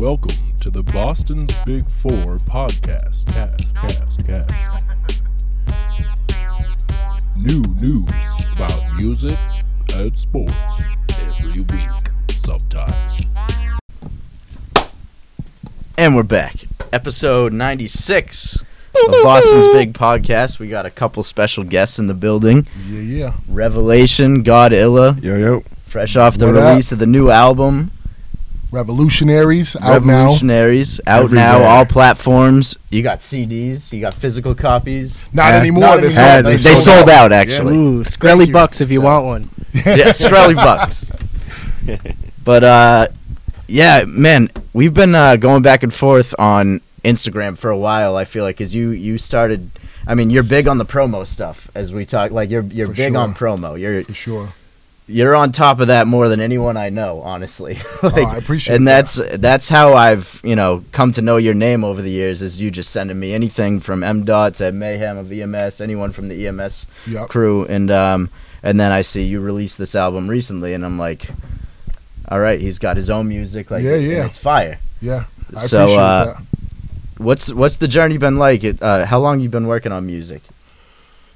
Welcome to the Boston's Big Four podcast. Cast, cast, cast. New news about music and sports every week, sometimes. And we're back. Episode 96 of Boston's Big Podcast. We got a couple special guests in the building. Yeah, yeah. Revelation, God Illa, Yo, yo. fresh off the What up? release of the new album, Revolutionaries out now. Revolutionaries, out now, all platforms. You got CDs, you got physical copies. Not anymore. Not they anymore. sold, They, they sold, out, actually. Ooh, Thank Skrelly you. bucks if you So- want one. yeah, Skrelly Bucks. But uh, yeah, man, we've been uh, going back and forth on Instagram for a while. I feel like because you you started. I mean, you're big on the promo stuff as we talk. Like you're you're For big sure. on promo. You're For sure. You're on top of that more than anyone I know, honestly. like, Oh, I appreciate that. and that. that's that's how I've you know come to know your name over the years. Is you just sending me anything from M Dot to Mayhem of EMS, anyone from the EMS Yep. crew, and um, and then I see you release this album recently, and I'm like, all right, he's got his own music, like Yeah, and yeah. it's fire. Yeah. I So, appreciate uh. What's what's the journey been like? It, uh, how long you been working on music?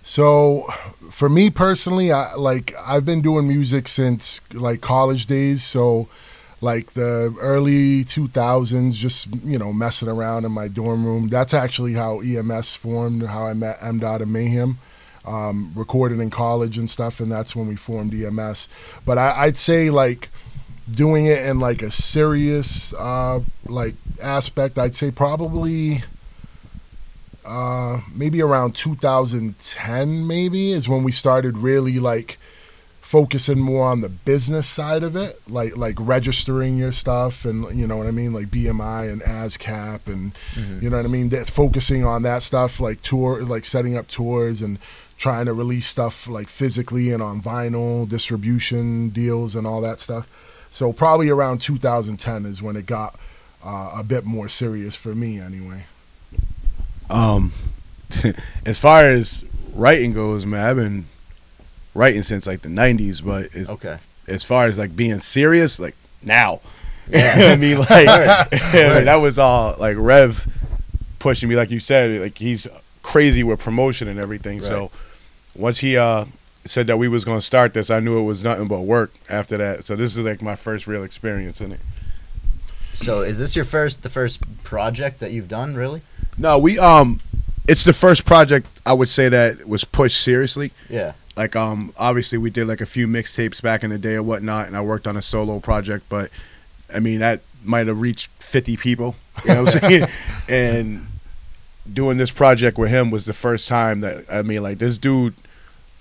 So, for me personally, I like I've been doing music since like college days. So, like the early 2000s, just you know messing around in my dorm room. That's actually how EMS formed. How I met M. Dot and Mayhem. Um, recorded in college and stuff, and that's when we formed EMS. But I, I'd say like doing it in like a serious uh, like aspect. I'd say probably uh, maybe around 2010 maybe is when we started really like focusing more on the business side of it like like registering your stuff and you know what i mean like bmi and ascap and you know what i mean that's focusing on that stuff like tour like setting up tours and trying to release stuff like physically and on vinyl distribution deals and all that stuff. So probably around 2010 is when it got uh, a bit more serious for me anyway Um, as far as writing goes, man, I've been writing since like the '90s. But as, Okay. as far as like being serious, like now, Yeah. I mean, like mean, that was all like Rev pushing me, like you said. Like he's crazy with promotion and everything. So once he uh said that we was gonna start this, I knew it was nothing but work after that. So this is like my first real experience in it. So is this your first the first project that you've done? Really? No, we um, it's the first project I would say that was pushed seriously. Yeah. Like um, obviously we did like a few mixtapes back in the day or whatnot, and I worked on a solo project, but I mean that might have reached fifty people. You know what I'm saying? and doing this project with him was the first time that I mean like this dude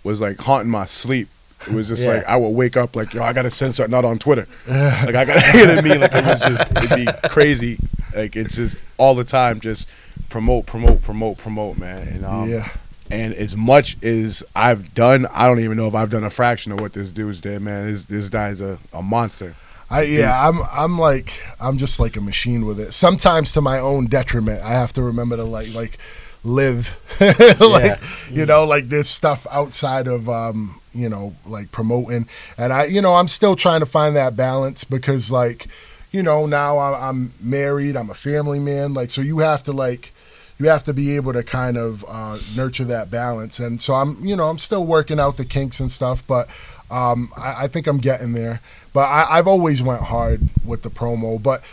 was like haunting my sleep. It was just Yeah. like I would wake up like yo, I gotta send something out on Twitter. like I got you know what I mean? Like it was just it'd be crazy. Like it's just all the time just promote, promote, promote, promote, man. And um yeah and as much as I've done, I don't even know if I've done a fraction of what this dude's did, man. This this guy's a, a monster. I yeah, I'm I'm like I'm just like a machine with it. Sometimes to my own detriment. I have to remember to like like live. Like you know like this stuff outside of um you know like promoting. And I you know I'm still trying to find that balance because like you know now I'm married, I'm a family man like so you have to like you have to be able to kind of uh, nurture that balance. And so I'm you know I'm still working out the kinks and stuff but um, I, I think I'm getting there. But I, I've always went hard with the promo. But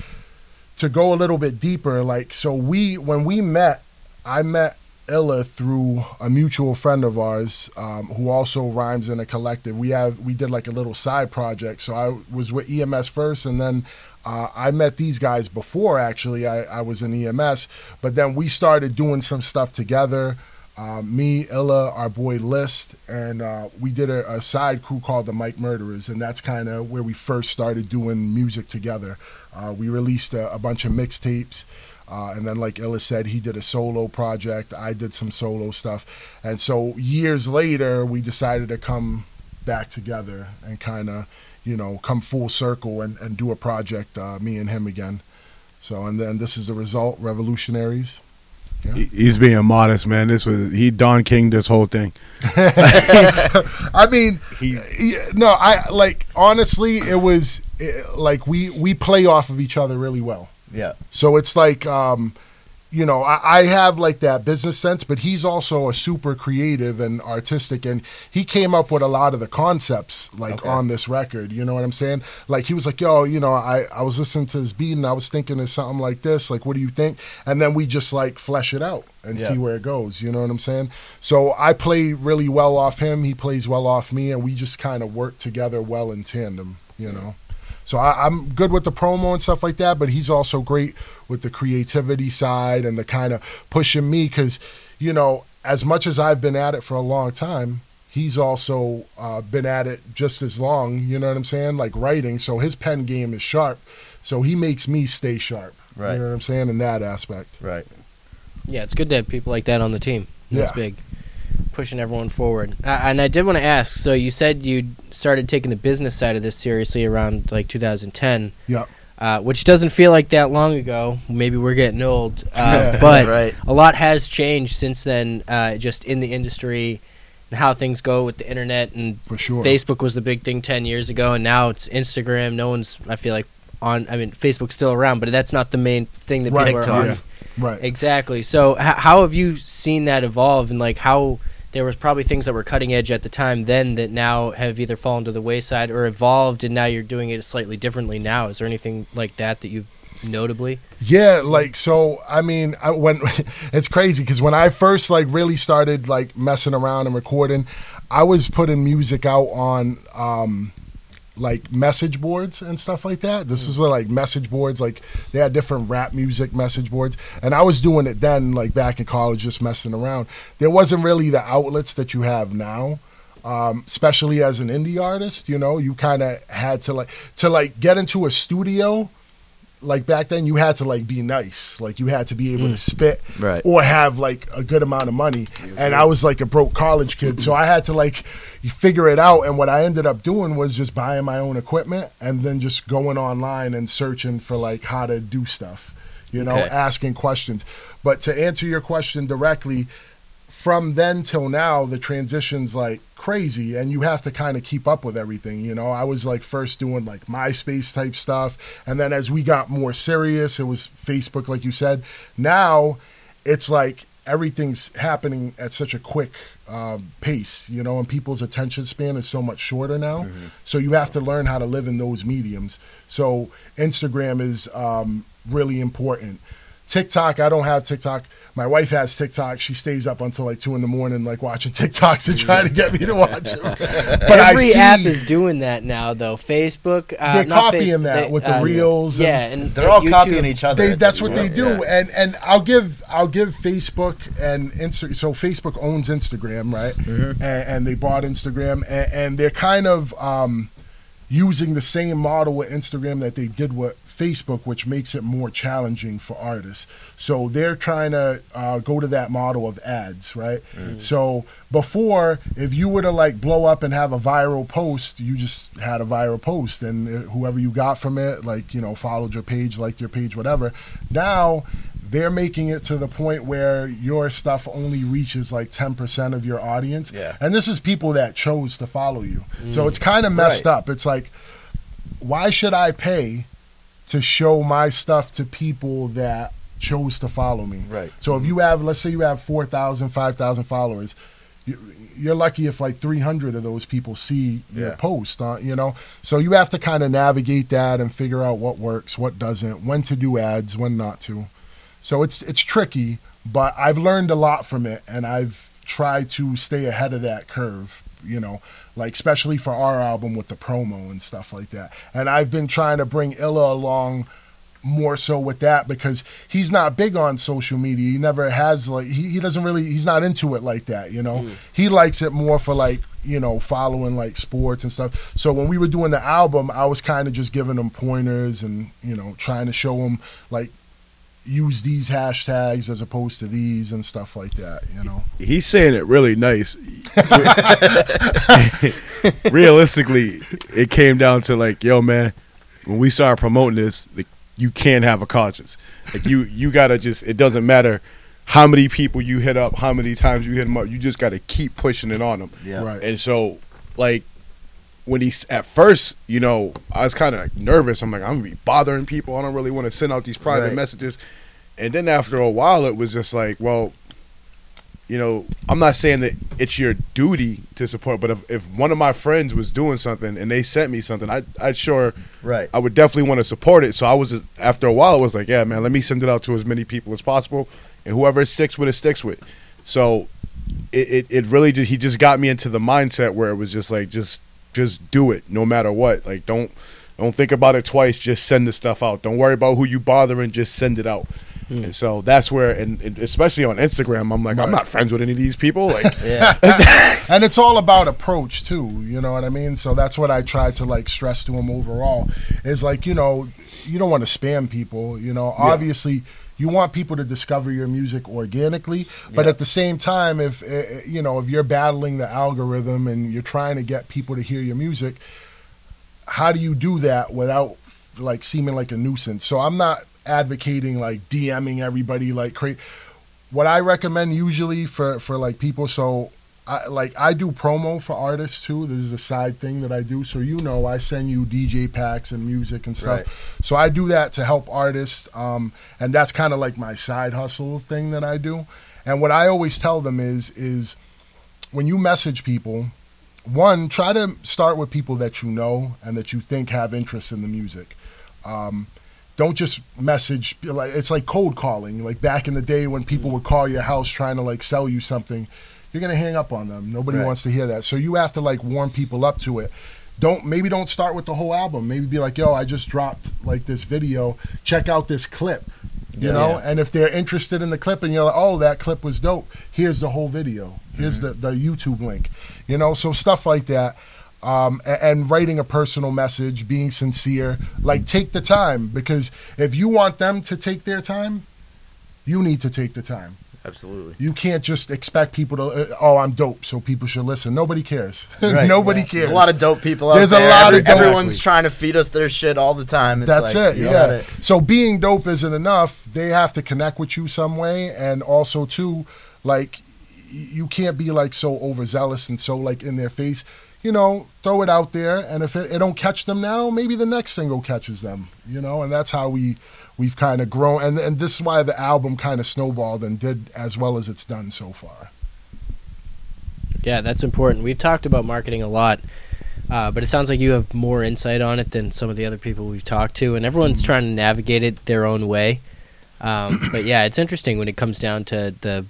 to go a little bit deeper, like so, we when we met, I met Illa through a mutual friend of ours um, who also rhymes in a collective. We have we did like a little side project. So I was with EMS first, and then. Uh, I met these guys before actually. I, I was in EMS, but then we started doing some stuff together. Uh, me, Illa, our boy List, and uh, we did a, a side crew called the Mike Murderers, and that's kind of where we first started doing music together. Uh, we released a, a bunch of mixtapes, uh, and then, like Illa said, he did a solo project. I did some solo stuff, and so years later, we decided to come back together and kind of, you know, come full circle and, and do a project, uh, me and him again. So, and then this is the result, Revolutionaries. Yeah. He's being modest, man. This was he Don King this whole thing. I mean, He yeah, no, I like honestly, it was it, like we we play off of each other really well. Yeah. So it's like, um, you know, I, I have like that business sense, but he's also a super creative and artistic, and he came up with a lot of the concepts like Okay. on this record. You know what I'm saying? Like he was like, "Yo, you know, I I was listening to this beat and I was thinking of something like this. Like, what do you think?" And then we just like flesh it out and Yeah. see where it goes. You know what I'm saying? So I play really well off him. He plays well off me, and we just kind of work together well in tandem. You know. So I, I'm good with the promo and stuff like that, but he's also great with the creativity side and the kind of pushing me because, you know, as much as I've been at it for a long time, he's also uh, been at it just as long. You know what I'm saying? Like writing, so his pen game is sharp. So he makes me stay sharp. Right. You know what I'm saying in that aspect. Right. Yeah, it's good to have people like that on the team. That's Yeah. big. Pushing everyone forward. Uh, and I did want to ask so you said you started taking the business side of this seriously around like 2010. Yep. Uh, which doesn't feel like that long ago. Maybe we're getting old. Uh, but Right. a lot has changed since then, uh, just in the industry and how things go with the internet. And For sure. Facebook was the big thing 10 years ago, and now it's Instagram. No one's, I feel like, on. I mean, Facebook's still around, but that's not the main thing that Right. people are TikTok. on. Right. Exactly. So, h- how have you seen that evolve, and like how there was probably things that were cutting edge at the time then that now have either fallen to the wayside or evolved, and now you're doing it slightly differently now. Is there anything like that that you've notably? Yeah, like so. I mean, I, when it's crazy because when I first like really started like messing around and recording, I was putting music out on um, like message boards and stuff like that. This was where like message boards, like they had different rap music message boards, and I was doing it then, like back in college, just messing around. There wasn't really the outlets that you have now um, especially as an indie artist, you know, you kind of had to like to like get into a studio. Like back then, you had to like be nice, like you had to be able to mm. spit, Right. or have like a good amount of money. And I was like a broke college kid, so I had to like figure it out. And what I ended up doing was just buying my own equipment and then just going online and searching for like how to do stuff, you know, Okay. asking questions. But to answer your question directly, from then till now the transition's like crazy and you have to kind of keep up with everything you know? I was like first doing like myspace type stuff and then as we got more serious it was facebook like you said. Now it's like everything's happening at such a quick um, pace you know and people's attention span is so much shorter now. So you have to learn how to live in those mediums. So instagram is um, really important. TikTok, I don't have TikTok. My wife has TikTok. She stays up until like two in the morning, like watching TikToks and trying to get me to watch them. But I Every see app is doing that now, though. Facebook, uh, They're not copying Face- that they- with the uh, reels Yeah, and They're all YouTube- copying each other. they, that's what they do, yeah. and and I'll give I'll give Facebook and Insta. So Facebook owns Instagram, right? Mm-hmm. And, and they bought Instagram, and, and they're kind of um, using the same model with Instagram that they did with Facebook, which makes it more challenging for artists. So they're trying to uh, go to that model of ads, right? So before, if you were to like blow up and have a viral post, you just had a viral post, and uh, whoever you got from it, like you know, followed your page, liked your page, whatever. Now they're making it to the point where your stuff only reaches like 10% of your audience. Yeah. And this is people that chose to follow you. So it's kind of messed Right. up. It's like, why should I pay to show my stuff to people that chose to follow me? Right. So if you have, let's say you have 4,000, 5,000 followers, you, you're lucky if like 300 of those people see your Yeah. post, uh, you know? So you have to kind of navigate that and figure out what works, what doesn't, when to do ads, when not to. So it's it's tricky, but I've learned a lot from it and I've tried to stay ahead of that curve, you know, like especially for our album with the promo and stuff like that. And I've been trying to bring Illa along more so with that because he's not big on social media. He never has like he, he doesn't really he's not into it like that, you know. Mm. He likes it more for like, you know, following like sports and stuff. So when we were doing the album, I was kind of just giving him pointers and, you know, trying to show him like use these hashtags as opposed to these and stuff like that, you know. He's saying it really nice. Realistically, it came down to like, yo, man, when we started promoting this, like, you can't have a conscience. Like you, you gotta just. It doesn't matter how many people you hit up, how many times you hit them up. You just gotta keep pushing it on them. Yeah. Right. And so, like, when he's at first, you know, I was kind of nervous. I'm like, I'm gonna be bothering people. I don't really want to send out these private Right. messages. And then after a while, it was just like, well, you know, I'm not saying that it's your duty to support, but if, if one of my friends was doing something and they sent me something, I I'd sure Right. I would definitely want to support it. So I was just, after a while, I was like, yeah, man, let me send it out to as many people as possible, and whoever it sticks with, it sticks with. So it, it, it really just he just got me into the mindset where it was just like just just do it no matter what. Like don't don't think about it twice. Just send the stuff out. Don't worry about who you bothering. Just send it out. Hmm. And so that's where, and, and especially on Instagram, I'm like, I'm not friends with any of these people. Like, Yeah. and it's all about approach too you know what i mean so that's what i try to like stress to them overall is like you know you don't want to spam people you know obviously you want people to discover your music organically but Yeah. at the same time if eh, eh, you know if you're battling the algorithm and you're trying to get people to hear your music how do you do that without like seeming like a nuisance so i'm not advocating like dming everybody like crazy what I recommend usually for for like people so I like I do promo for artists too. This is a side thing that I do. So you know I send you DJ packs and music and stuff. Right. So I do that to help artists um and that's kind of like my side hustle thing that I do. And what I always tell them is is when you message people, one, try to start with people that you know and that you think have interest in the music. Um, don't just message like it's like cold calling. Like back in the day when people would call your house trying to like sell you something, you're gonna hang up on them. Nobody Right. wants to hear that. So you have to like warm people up to it. Don't maybe don't start with the whole album. Maybe be like, yo, I just dropped like this video. Check out this clip. You Yeah. know, Yeah. and if they're interested in the clip and you're like, oh, that clip was dope, here's the whole video. Here's the, the YouTube link. You know, so stuff like that. Um, and, writing a personal message, being sincere, like take the time because if you want them to take their time, you need to take the time. Absolutely. You can't just expect people to, uh, oh, I'm dope, so people should listen. Nobody cares. Right. Nobody Yeah. cares. There's a lot of dope people out there. There's a lot Every- of dope- Everyone's trying to feed us their shit all the time. It's That's like, it. you Yeah. gotta- So being dope isn't enough. They have to connect with you some way, and also too, like you can't be like so overzealous and so like in their face. You know, throw it out there, and if it, it don't catch them now, maybe the next single catches them. You know, and that's how we we've kind of grown, and and this is why the album kind of snowballed and did as well as it's done so far. Yeah, that's important. We've talked about marketing a lot, uh, but it sounds like you have more insight on it than some of the other people we've talked to, and everyone's trying to navigate it their own way. Um, but yeah, it's interesting when it comes down to the.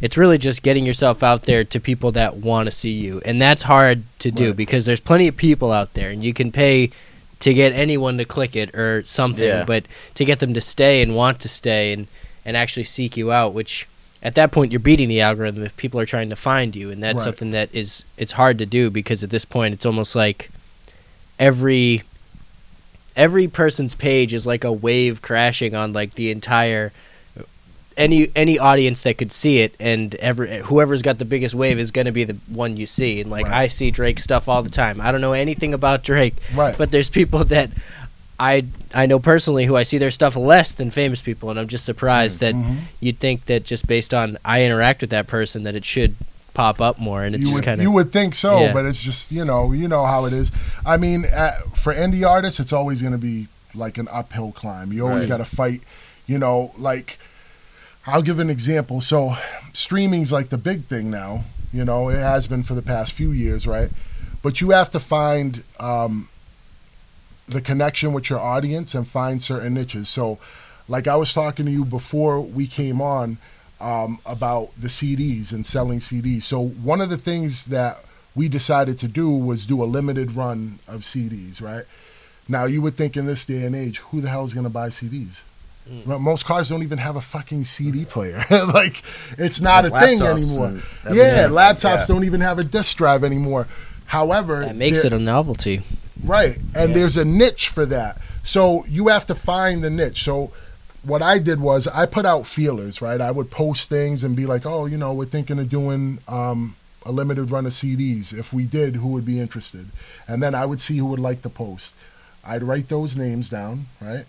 It's really just getting yourself out there to people that want to see you, and that's hard to do Right. because there's plenty of people out there, and you can pay to get anyone to click it or something, Yeah. but to get them to stay and want to stay and and actually seek you out, which at that point you're beating the algorithm if people are trying to find you and that's Right. something that is it's hard to do because at this point it's almost like every every person's page is like a wave crashing on like the entire any any audience that could see it and every whoever's got the biggest wave is going to be the one you see and like Right. I see Drake stuff all the time. I don't know anything about Drake, Right. but there's people that I I know personally who I see their stuff less than famous people and I'm just surprised that Mhm. you'd think that just based on I interact with that person that it should pop up more and it's you just kind you would think so, Yeah. but it's just you know you know how it is. I mean, uh, for indie artists, it's always going to be like an uphill climb. You always Right. got to fight. You know, like I'll give an example. So streaming's like the big thing now. You know, it has been for the past few years, right? But you have to find um, the connection with your audience and find certain niches. So, like I was talking to you before we came on um, about the CDs and selling CDs. So one of the things that we decided to do was do a limited run of CDs, right? Now you would think in this day and age, who the hell is going to buy CDs? Well, Most cars don't even have a fucking CD player. like it's not Like a thing anymore. Yeah, laptops Yeah. don't even have a disk drive anymore. However, that makes it a novelty. Right. And Yeah. there's a niche for that. So you have to find the niche. So what I did was I put out feelers, right? I would post things and be like, oh, you know, we're thinking of doing um, a limited run of CDs. If we did, who would be interested? And then I would see who would like the post. I'd write those names down, right?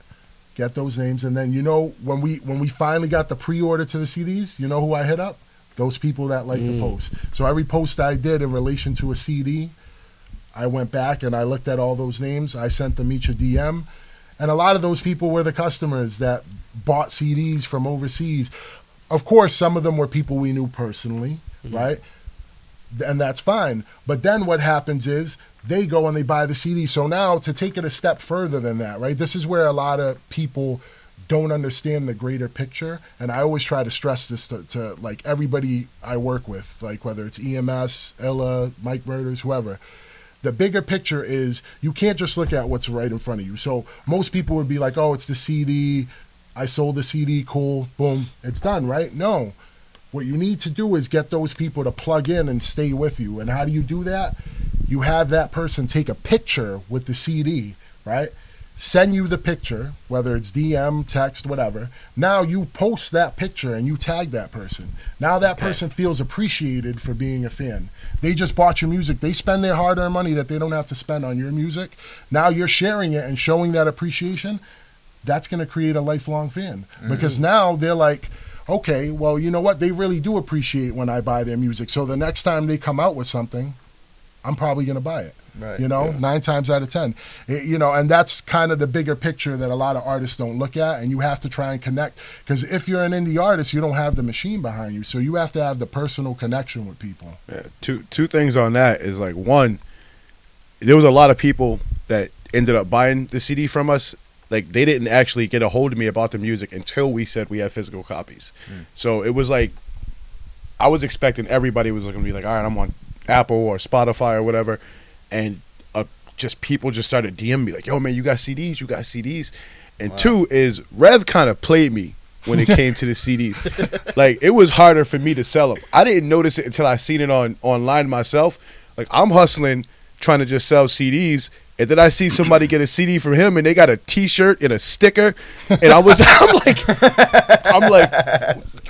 Get those names, and then you know when we when we finally got the pre-order to the CDs, you know who I hit up? Those people that like the Mm. post. So every post I did in relation to a CD, I went back and I looked at all those names. I sent them each a DM, and a lot of those people were the customers that bought CDs from overseas. Of course, some of them were people we knew personally, right? And that's fine. But then what happens is they go and they buy the CD. So now to take it a step further than that, right? This is where a lot of people don't understand the greater picture. And I always try to stress this to, to like everybody I work with, like whether it's EMS, Ella, Mike Murders, whoever. The bigger picture is you can't just look at what's right in front of you. So most people would be like, oh, it's the CD. I sold the CD, cool, boom, it's done, right? No. What you need to do is get those people to plug in and stay with you. And how do you do that? You have that person take a picture with the CD, right? Send you the picture, whether it's DM, text, whatever. Now you post that picture and you tag that person. Now that person feels appreciated for being a fan. They just bought your music. They spend their hard earned money that they don't have to spend on your music. Now you're sharing it and showing that appreciation. That's going to create a lifelong fan mm-hmm. because now they're like, okay, well, you know what? They really do appreciate when I buy their music. So the next time they come out with something, I'm probably going to buy it. Right. You know, nine times out of ten. It- you know, and that's kind of the bigger picture that a lot of artists don't look at, and you have to try and connect. Because if you're an indie artist, you don't have the machine behind you, so you have to have the personal connection with people. Yeah, two two things on that is like one, there was a lot of people that ended up buying the CD from us. Like they didn't actually get a hold of me about the music until we said we had physical copies. So it was like I was expecting everybody was going to be like, all right, I'm on Apple or Spotify or whatever, and uh, just people just started DM me like, yo man, you got CDs, you got CDs, and two is Rev kind of played me when it came to the CDs. like it was harder for me to sell them. I didn't notice it until I seen it on online myself. Like I'm hustling trying to just sell CDs. And then I see somebody get a CD from him, and they got a T-shirt and a sticker, and I was, I'm like, I'm like,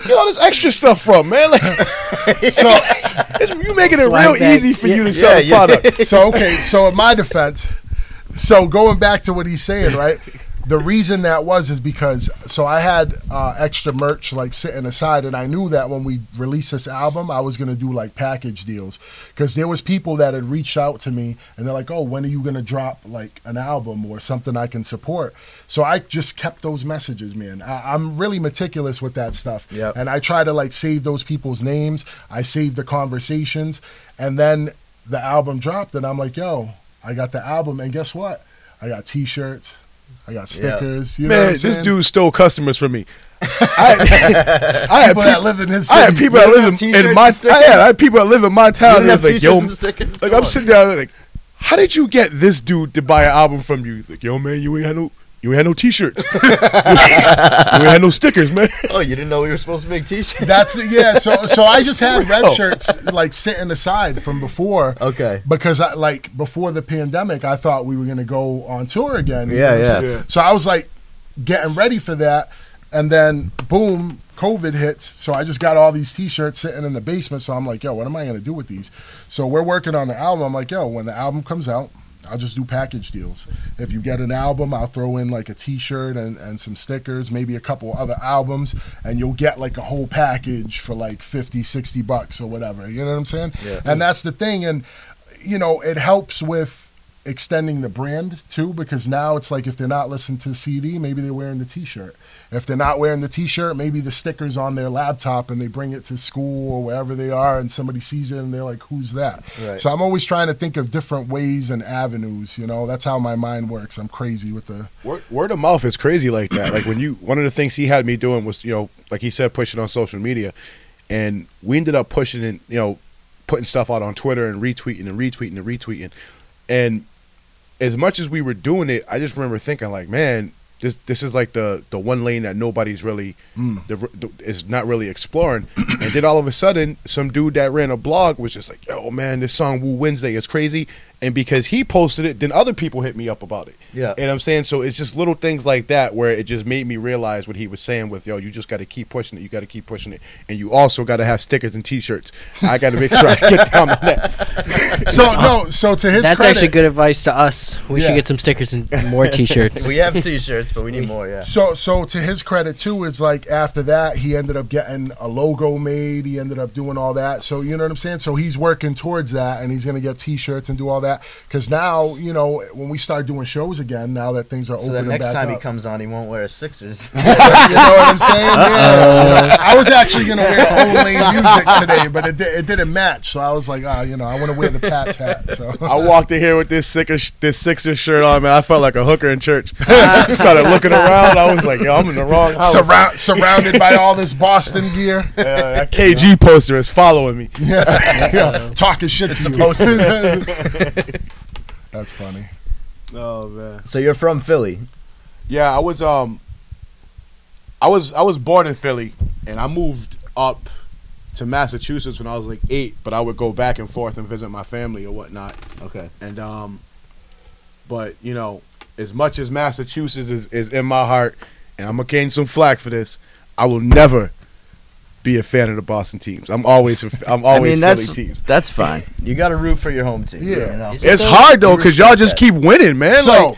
get all this extra stuff from man. Like, so it's, you making it real bag. easy for you to Yeah, sell the yeah. product. so okay, so in my defense, so going back to what he's saying, right? The reason that was is because so I had uh, extra merch like sitting aside, and I knew that when we released this album, I was gonna do like package deals because there was people that had reached out to me and they're like, "Oh, when are you gonna drop like an album or something I can support?" So I just kept those messages, man. I, I'm really meticulous with that stuff, Yep. and I try to like save those people's names. I save the conversations, and then the album dropped, and I'm like, "Yo, I got the album, and guess what? I got T-shirts, I got stickers. You know what Man, I'm this dude stole customers from me. I, I had people that live in his I had people that live in, in my and? I, yeah, I had people that live in my town. You And didn't it's have like, yo, and like Come I'm on. sitting down like, how did you get this dude to buy an album from you? Like, yo, man, you ain't had no, you had no t-shirts, we had no stickers, man. Oh, you didn't know we were supposed to make T-shirts? That's yeah. So so I just had red shirts like sitting aside from before. Okay. Because I like before the pandemic, I thought we were gonna go on tour again. you Yeah, know yeah. Yeah. So I was like getting ready for that, and then boom, COVID hits. So I just got all these T-shirts sitting in the basement. So I'm like, yo, what am I gonna do with these? So we're working on the album. I'm like, yo, when the album comes out. I'll just do package deals. If you get an album, I'll throw in like a T-shirt and, and some stickers, maybe a couple other albums, and you'll get like a whole package for like 50, 60 bucks or whatever. You know what I'm saying? Yeah. And that's the thing. And you know, it helps with extending the brand too, because now it's like if they're not listening to CD, maybe they're wearing the T-shirt. If they're not wearing the T-shirt, maybe the sticker's on their laptop and they bring it to school or wherever they are, and somebody sees it and they're like, "Who's that?" Right. So I'm always trying to think of different ways and avenues. You know, that's how my mind works. I'm crazy with the Word, word of mouth is crazy like that. Like when you, one of the things he had me doing was, you know, like he said, pushing on social media, and we ended up pushing and you know, putting stuff out on Twitter and retweeting and retweeting and retweeting, and as much as we were doing it, I just remember thinking like, man, this this is like the the one lane that nobody's really Mm. the, the, is not really exploring. and then all of a sudden, some dude that ran a blog was just like, yo, man, this song Woo Wednesday is crazy. And because he posted it, then other people hit me up about it. Yeah. And I'm saying so it's just little things like that where it just made me realize what he was saying with yo, you just got to keep pushing it, you got to keep pushing it, and you also got to have stickers and T-shirts. I got to make sure I get down on that. so no. So to his credit. That's credit, actually good advice to us. We Yeah. should get some stickers and more T-shirts. we have T-shirts, but we need more. Yeah. So, so to his credit too, is like after that he ended up getting a logo made. He ended up doing all that. So you know what I'm saying. So he's working towards that, and he's gonna get T-shirts and do all that. That because now you know when we start doing shows again, now that things are So opening the next back time he comes on, he won't wear a Sixers. you know what I'm saying? Yeah. I was actually gonna wear Old Lane music today, but it, di- it didn't match, so I was like, ah, you know, I want to wear the Pats hat. So I walked in here with this Sixers, this Sixers shirt on, man. I felt like a hooker in church. I started looking around. I was like, yo, I'm in the wrong house. Surround, surrounded by all this Boston gear. Yeah, that KG poster is following me. Yeah, yeah, talking shit to you. That's funny. Oh man. so you're from Philly. Yeah, I was um I was I was born in Philly and I moved up to Massachusetts when I was like eight, but I would go back and forth and visit my family or whatnot. Okay. And um but you know, as much as Massachusetts is, is in my heart, and I'm gonna gain some flack for this, I will never be a fan of the Boston teams. I'm always a, I'm always I mean, that's Philly teams. that's fine. You got to root for your home team. Yeah. You know? Is It's hard though, cause y'all just that. keep winning, man. So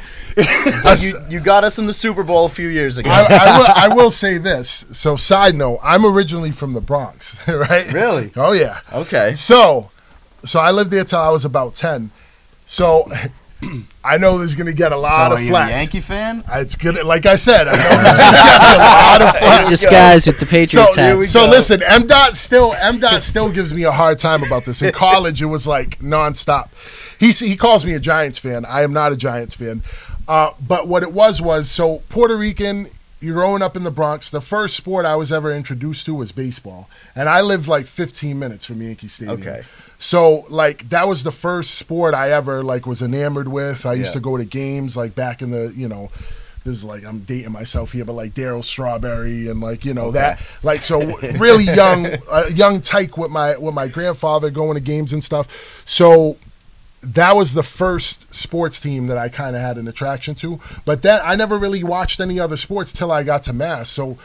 like, you, you got us in the Super Bowl a few years ago. I, I, will, I will say this. So, side note, I'm originally from the Bronx, right? Really? Oh yeah. okay. So, so I lived there till I was about ten. So, I know this is gonna get a lot so of are you a flack. Yankee fan? It's good. Like I said, I know this is gonna get a lot of flack. Disguised with the Patriots hat. so listen, M dot still M dot still gives me a hard time about this. In college, it was like nonstop. He he calls me a Giants fan. I am not a Giants fan. Uh, but what it was was so Puerto Rican. You're growing up in the Bronx. The first sport I was ever introduced to was baseball, and I lived like 15 minutes from Yankee Stadium. Okay. So like that was the first sport I ever like was enamored with. I used Yeah. to go to games like back in the you know this is like I'm dating myself here, but like Darryl Strawberry and like you know that like so really young uh, young tyke with my with my grandfather going to games and stuff. So that was the first sports team that I kind of had an attraction to. But that I never really watched any other sports till I got to Mass. So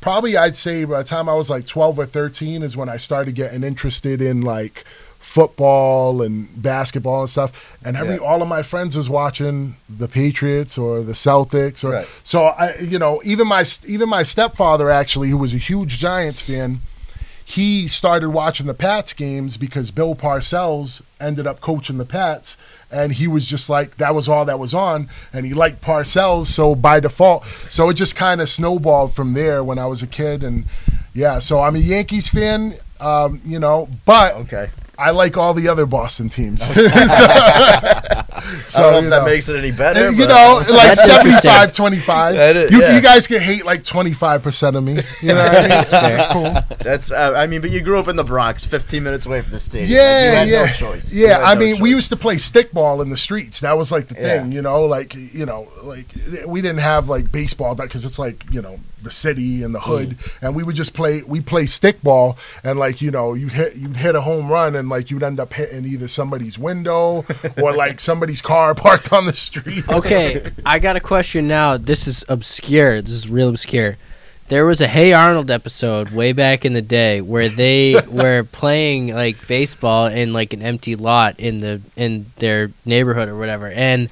probably I'd say by the time I was like 12 or 13 is when I started getting interested in like football and basketball and stuff. And every Yeah. all of my friends was watching the Patriots or the Celtics or Right. so I you know even my even my stepfather actually who was a huge Giants fan he started watching the Pats games because Bill Parcells ended up coaching the Pats. And he was just like, that was all that was on. And he liked Parcells, so by default. So it just kind of snowballed from there when I was a kid. And yeah, so I'm a Yankees fan, um, you know, but Okay. I like all the other Boston teams. so, I don't know if you that know. makes it any better. you know, like That's 75 25. That is- you, yeah. you guys can hate like 25% of me. You know what I mean? That's cool. That's. Uh, I mean, but you grew up in the Bronx, 15 minutes away from the stadium. Yeah, Like, you had yeah, no choice. Yeah. had I no mean, we used to play stickball in the streets. That was like the Yeah. thing, you know. Like you know, like we didn't have like baseball because it's like you know the city and the hood, Mm. and we would just play. We play stickball, and like you know, you hit you'd hit a home run, and like you'd end up hitting either somebody's window or like somebody's car parked on the street. Okay, I got a question now. This is obscure. This is real obscure. There was a Hey Arnold episode way back in the day where they were playing like baseball in like an empty lot in the in their neighborhood or whatever, and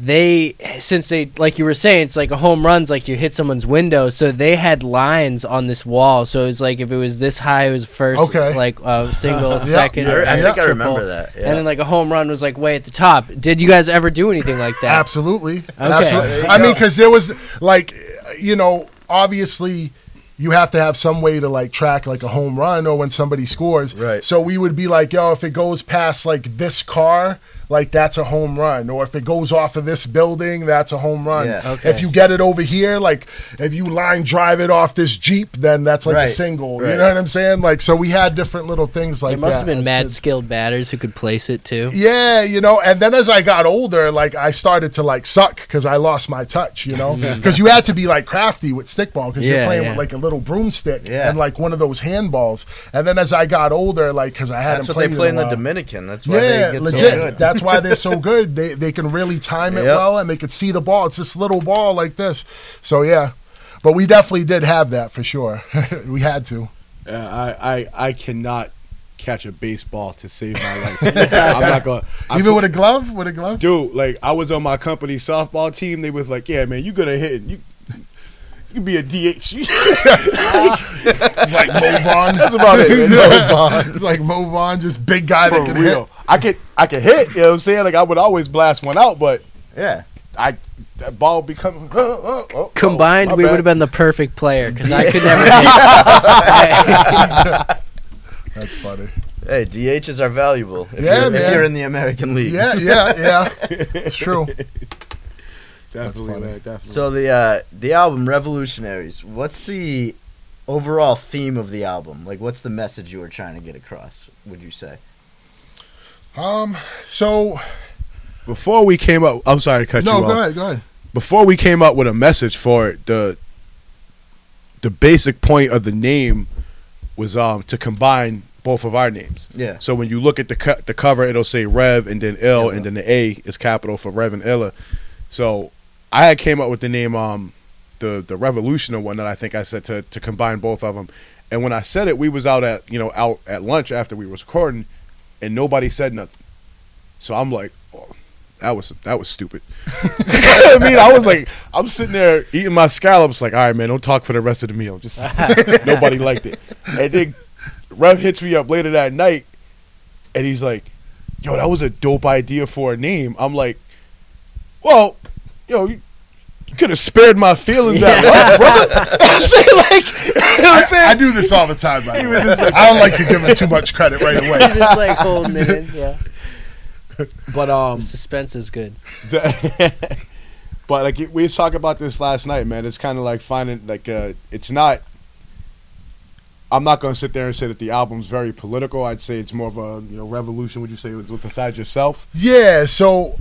they since they like you were saying it's like a home runs like you hit someone's window so they had lines on this wall so it was like if it was this high it was first Okay. like uh, single Yeah, second I, or I think I remember that. Yeah. and then like a home run was like way at the top. Did you guys ever do anything like that? Absolutely. there Absolutely. I mean, because there was like, you know, obviously you have to have some way to like track like a home run or when somebody scores. Right. So we would be like, yo, if it goes past like this car, like that's a home run. Or if it goes off of this building, that's a home run. Yeah. Okay. If you get it over here, like if you line drive it off this Jeep, then that's like Right. a single. You know what I'm saying? Like, so we had different little things like that. there must that have been mad kids. skilled batters who could place it too. Yeah, you know, and then as I got older, like I started to like suck because I lost my touch, you know, because you had to be like crafty with stickball because you're playing yeah. with like a little broomstick Yeah. and like one of those handballs. And then as I got older, like because I hadn't That's what played they play in a the Dominican. That's why Yeah, they get legit. so good. That's why they're so good. They they can really time it Yep. well and they could see the ball. It's this little ball like this. So yeah, but we definitely did have that for sure. we had to. Uh, I, I I cannot catch a baseball to save my life. I'm not gonna. I Even put- with a glove, with a glove. dude, like I was on my company softball team. They was like, "Yeah, man, you good at hitting. You you can be a DH." It's like Mo Vaughn. That's about it, man. Mo Vaughn. It's like Mo Vaughn, just big guy For that can real, hit. I could I can hit. You know what I'm saying? Like I would always blast one out, but Yeah. I that ball become oh, oh, oh, Combined, my we bad. would have been the perfect player because I could never. hit. That's funny. Hey, DHs are valuable if, Yeah, you're, if you're in the American League. Yeah, yeah, yeah. It's true. Definitely, funny. definitely. So the uh, the album Revolutionaries. What's the overall theme of the album? Like, what's the message you were trying to get across? Would you say? Um. So before we came up, I'm sorry to cut no, you go off. ahead, go ahead. Before we came up with a message for it, the the basic point of the name was um to combine both of our names. Yeah. So when you look at the co- the cover, it'll say Rev and then Ill, and then the A is capital for Rev and Illa. So I had came up with the name um the the Revolutioner one that I think I said to to combine both of them. And when I said it, we was out at you know out at lunch after we was recording, and nobody said nothing. So I'm like, oh, that was that was stupid. I mean, I was like, I'm sitting there eating my scallops, like, all right, man, don't talk for the rest of the meal. Just nobody liked it. And then Rev hits me up later that night, and he's like, "Yo, that was a dope idea for a name." I'm like, "Well, yo, you, you could have spared my feelings at Yeah. lunch, brother." I'm saying like, you know what I'm saying? I do this all the time. By the way. I don't like to give him too much credit right away. just like holding it in. Yeah. but um, Suspense is good. The- but like we talked about this last night, man. It's kind of like finding like uh, it's not. I'm not going to sit there and say that the album's very political. I'd say it's more of a you know revolution. Would you say it was with inside yourself? Yeah, so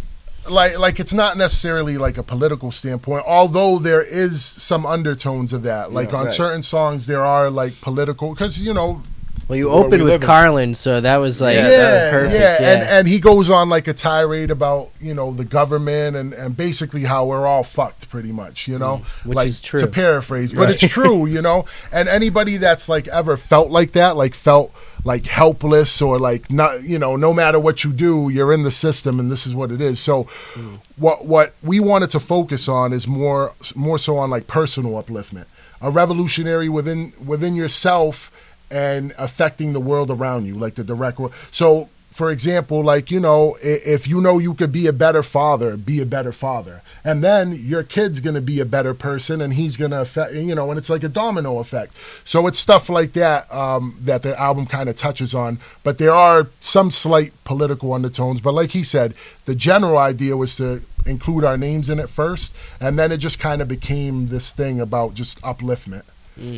like like it's not necessarily like a political standpoint, although there is some undertones of that. Like Yeah, on right. certain songs, there are like political because you know Well, you Where we opened with live in. Carlin, so that was like Yeah, yeah, yeah, perfect. yeah, Yeah, and and he goes on like a tirade about you know the government and and basically how we're all fucked pretty much, you know, Mm, which like, is true. to paraphrase, but Right. it's true, you know. And anybody that's like ever felt like that, like felt like helpless or like not, you know, no matter what you do, you're in the system, and this is what it is. So, Mm. what what we wanted to focus on is more more so on like personal upliftment, a revolutionary within within yourself and affecting the world around you, like the direct. So, for example, like you know, if you know you could be a better father, be a better father, and then your kid's gonna be a better person, and he's gonna affect, you know, and it's like a domino effect. So it's stuff like that um, that the album kind of touches on, but there are some slight political undertones. But like he said, the general idea was to include our names in it first, and then it just kind of became this thing about just upliftment.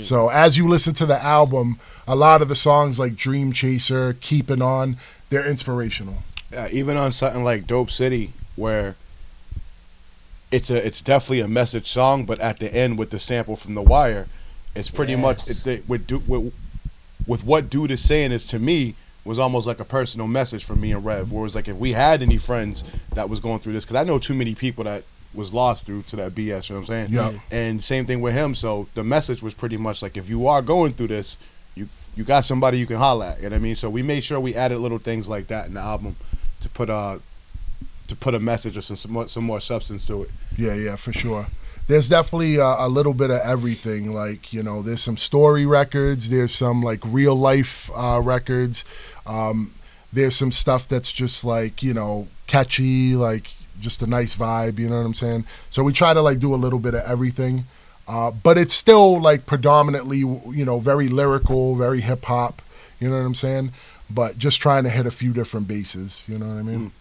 So as you listen to the album, a lot of the songs like Dream Chaser, Keeping On, they're inspirational. Yeah, even on something like Dope City, where it's a it's definitely a message song, but at the end with the sample from The Wire, it's pretty much it, it, with, du- with with what dude is saying is to me was almost like a personal message from me and Rev. Where it was like if we had any friends that was going through this, because I know too many people that was lost through to that BS. You know what I'm saying? Yeah. And same thing with him. So the message was pretty much like if you are going through this, you got somebody you can holla at. You know what I mean? So we made sure we added little things like that in the album to put a to put a message or some some more, some more substance to it. Yeah, yeah, for sure. There's definitely a, a little bit of everything. Like you know, there's some story records. There's some like real life uh, records. Um, there's some stuff that's just like you know catchy, like just a nice vibe. You know what I'm saying? So we try to like do a little bit of everything, uh, but it's still like predominantly you know very lyrical, very hip hop. You know what I'm saying? But just trying to hit a few different bases. You know what I mean?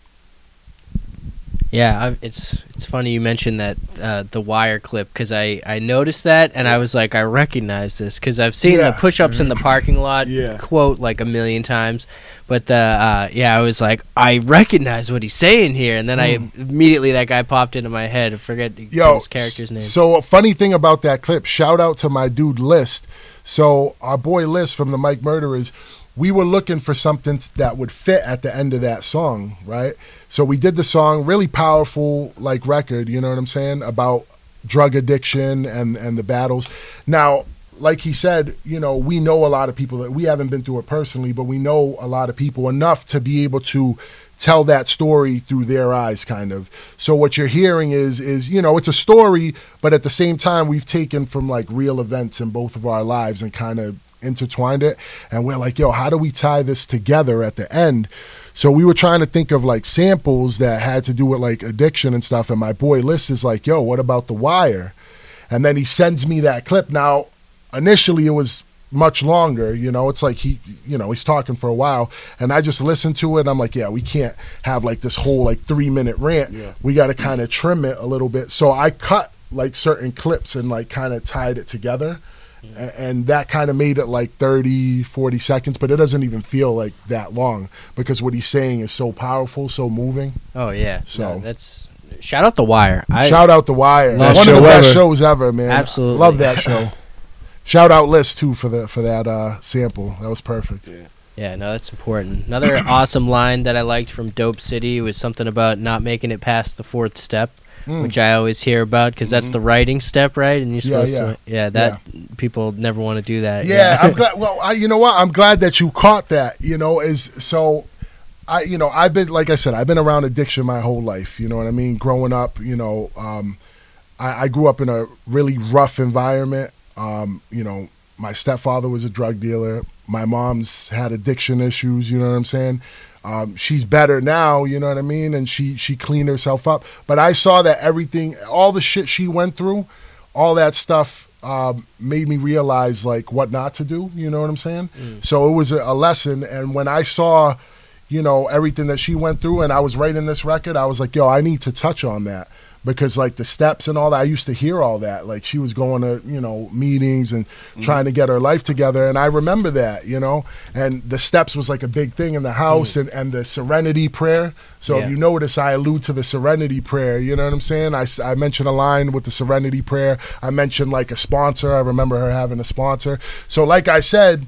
Yeah, I, it's it's funny you mentioned that uh, the wire clip because I, I noticed that and I was like I recognize this because I've seen Yeah. the push ups in the parking lot Yeah. quote like a million times, but the uh, yeah I was like I recognize what he's saying here and then I immediately that guy popped into my head I forget Yo, his character's name. So a funny thing about that clip, shout out to my dude List. So our boy List from the Mike Murderers, we were looking for something that would fit at the end of that song, right? So we did the song, really powerful like record, you know what I'm saying, about drug addiction and and the battles. Now, like he said, you know, we know a lot of people that we haven't been through it personally, but we know a lot of people enough to be able to tell that story through their eyes kind of. So what you're hearing is is you know it's a story but at the same time we've taken from like real events in both of our lives and kind of intertwined it. And we're like yo how do we tie this together at the end So we were trying to think of like samples that had to do with like addiction and stuff. And my boy List is like, "Yo, what about The Wire?" And then he sends me that clip. Now, initially it was much longer. You know, it's like he, you know, he's talking for a while, and I just listened to it. And I'm like, yeah, we can't have like this whole like three minute rant. Yeah. We got to kind of trim it a little bit. So I cut like certain clips and like kind of tied it together. A- And that kind of made it like 30, 40 seconds, but it doesn't even feel like that long because what he's saying is so powerful, so moving. Oh yeah. So- No, that's shout out the Wire. I Shout out The Wire. Best One of the show best ever. shows ever, man. Absolutely. Love that show. Shout out List too for the for that uh, sample. That was perfect. yeah. Yeah, no, that's important. Another awesome line that I liked from Dope City was something about not making it past the fourth step, Mm. which I always hear about because that's the writing step, right? And you're Yeah, supposed to, yeah, that people never want to do that. Yeah, I'm glad. Well, I, you know what? I'm glad that you caught that. You know, is so. I, you know, I've been like I said, I've been around addiction my whole life. You know what I mean? Growing up, you know, um, I, I grew up in a really rough environment. Um, you know, my stepfather was a drug dealer. My mom's had addiction issues. You know what I'm saying? Um, she's better now. You know what I mean? And she she cleaned herself up. But I saw that everything, all the shit she went through, all that stuff um, made me realize like what not to do. You know what I'm saying? So it was a, a lesson. And when I saw, you know, everything that she went through, and I was writing this record, I was like, yo, I need to touch on that because like the steps and all that, I used to hear all that. Like she was going to you know meetings and mm-hmm. trying to get her life together, and I remember that. You know, and the steps was like a big thing in the house, mm. and and the Serenity Prayer. So Yeah. if you notice, I allude to the Serenity Prayer. You know what I'm saying? I I mentioned a line with the Serenity Prayer. I mentioned like a sponsor. I remember her having a sponsor. So like I said,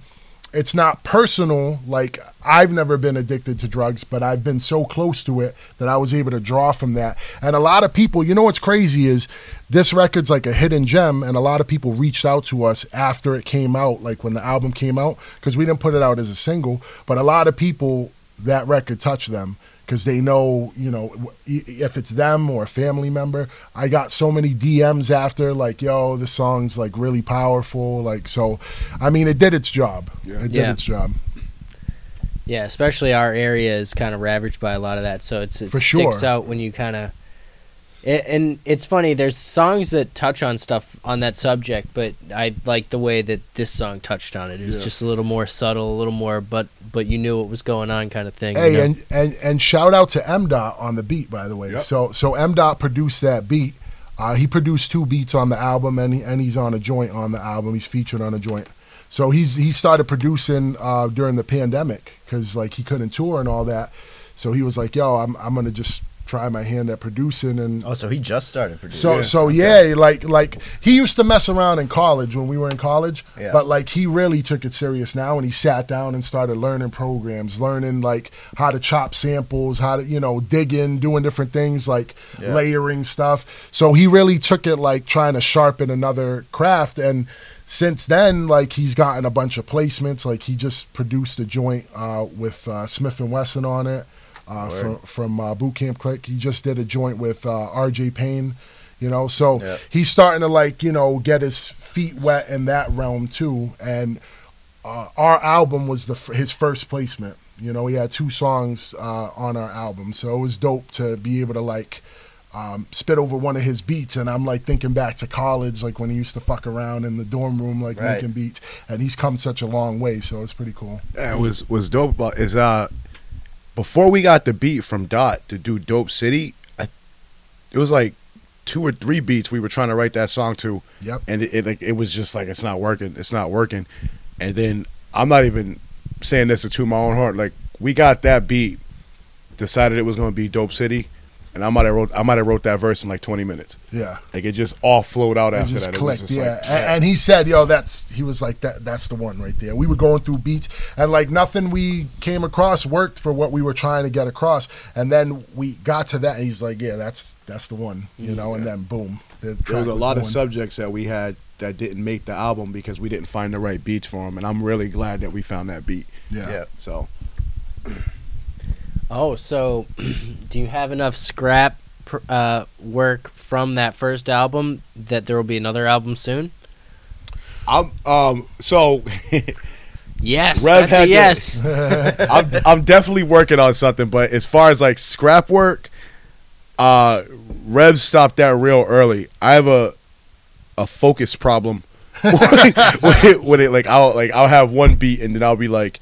it's not personal. Like I've never been addicted to drugs, but I've been so close to it that I was able to draw from that. And a lot of people, you know what's crazy is this record's like a hidden gem, and a lot of people reached out to us after it came out, like when the album came out, because we didn't put it out as a single. But a lot of people that record touched them because they know, you know, if it's them or a family member. I got so many DMs after, like, yo, this song's like really powerful. Like, so, I mean, it did its job. Yeah. It did Yeah. its job. Yeah, especially our area is kind of ravaged by a lot of that, so it's it For sticks sure. out when you kind of. And it's funny. There's songs that touch on stuff on that subject, but I like the way that this song touched on it. It was Yeah. just a little more subtle, a little more, but but you knew what was going on, kind of thing. you Hey, know? and, and and shout out to M Dot on the beat, by the way. Yep. So so M Dot produced that beat. Uh, he produced two beats on the album, and he, and he's on a joint on the album. He's featured on a joint. So he's he started producing uh, during the pandemic because like he couldn't tour and all that. So he was like, "Yo, I'm I'm gonna just try my hand at producing and Oh, so he just started producing. so Yeah, so yeah, like like he used to mess around in college when we were in college, Yeah. but like he really took it serious now and he sat down and started learning programs, learning like how to chop samples, how to you know dig in, doing different things like Yeah. layering stuff. So he really took it like trying to sharpen another craft and since then like he's gotten a bunch of placements like he just produced a joint uh, with uh, Smif-N-Wessun on it uh, from from uh, Boot Camp Clik. He just did a joint with uh, R.J. Payne, you know. So Yeah. he's starting to like you know get his feet wet in that realm too. And uh, our album was the f- his first placement. You know, he had two songs uh, on our album, so it was dope to be able to like. Um, spit over one of his beats, and I'm like thinking back to college, like when he used to fuck around in the dorm room, like Right. making beats, and he's come such a long way, so it's pretty cool. Yeah, it was was dope. About is uh, before we got the beat from Dot to do Dope City, I, it was like two or three beats we were trying to write that song to, Yep. and it, it like it was just like it's not working, it's not working, and then I'm not even saying this to my own heart. Like we got that beat, decided it was going to be Dope City, and I might have wrote I might have wrote that verse in like 20 minutes. Yeah. Like it just all flowed out It after just that. clicked, it was just yeah. like A- and, he said, "Yo, that's." He was like, "That, that's the one right there." We were going through beats, and like nothing we came across worked for what we were trying to get across. And then we got to that, and he's like, "Yeah, that's that's the one," you know. And then boom, the there was a lot of subjects that we had that didn't make the album because we didn't find the right beats for them, and I'm really glad that we found that beat. Yeah. Yeah. So Oh, so do you have enough scrap pr- uh, work from that first album that there will be another album soon? I'm um so Yes, Rev to- yes. I'm I'm definitely working on something, but as far as like scrap work, uh, Rev stopped that real early. I have a a focus problem with, it, when it like I'll like I'll have one beat and then I'll be like,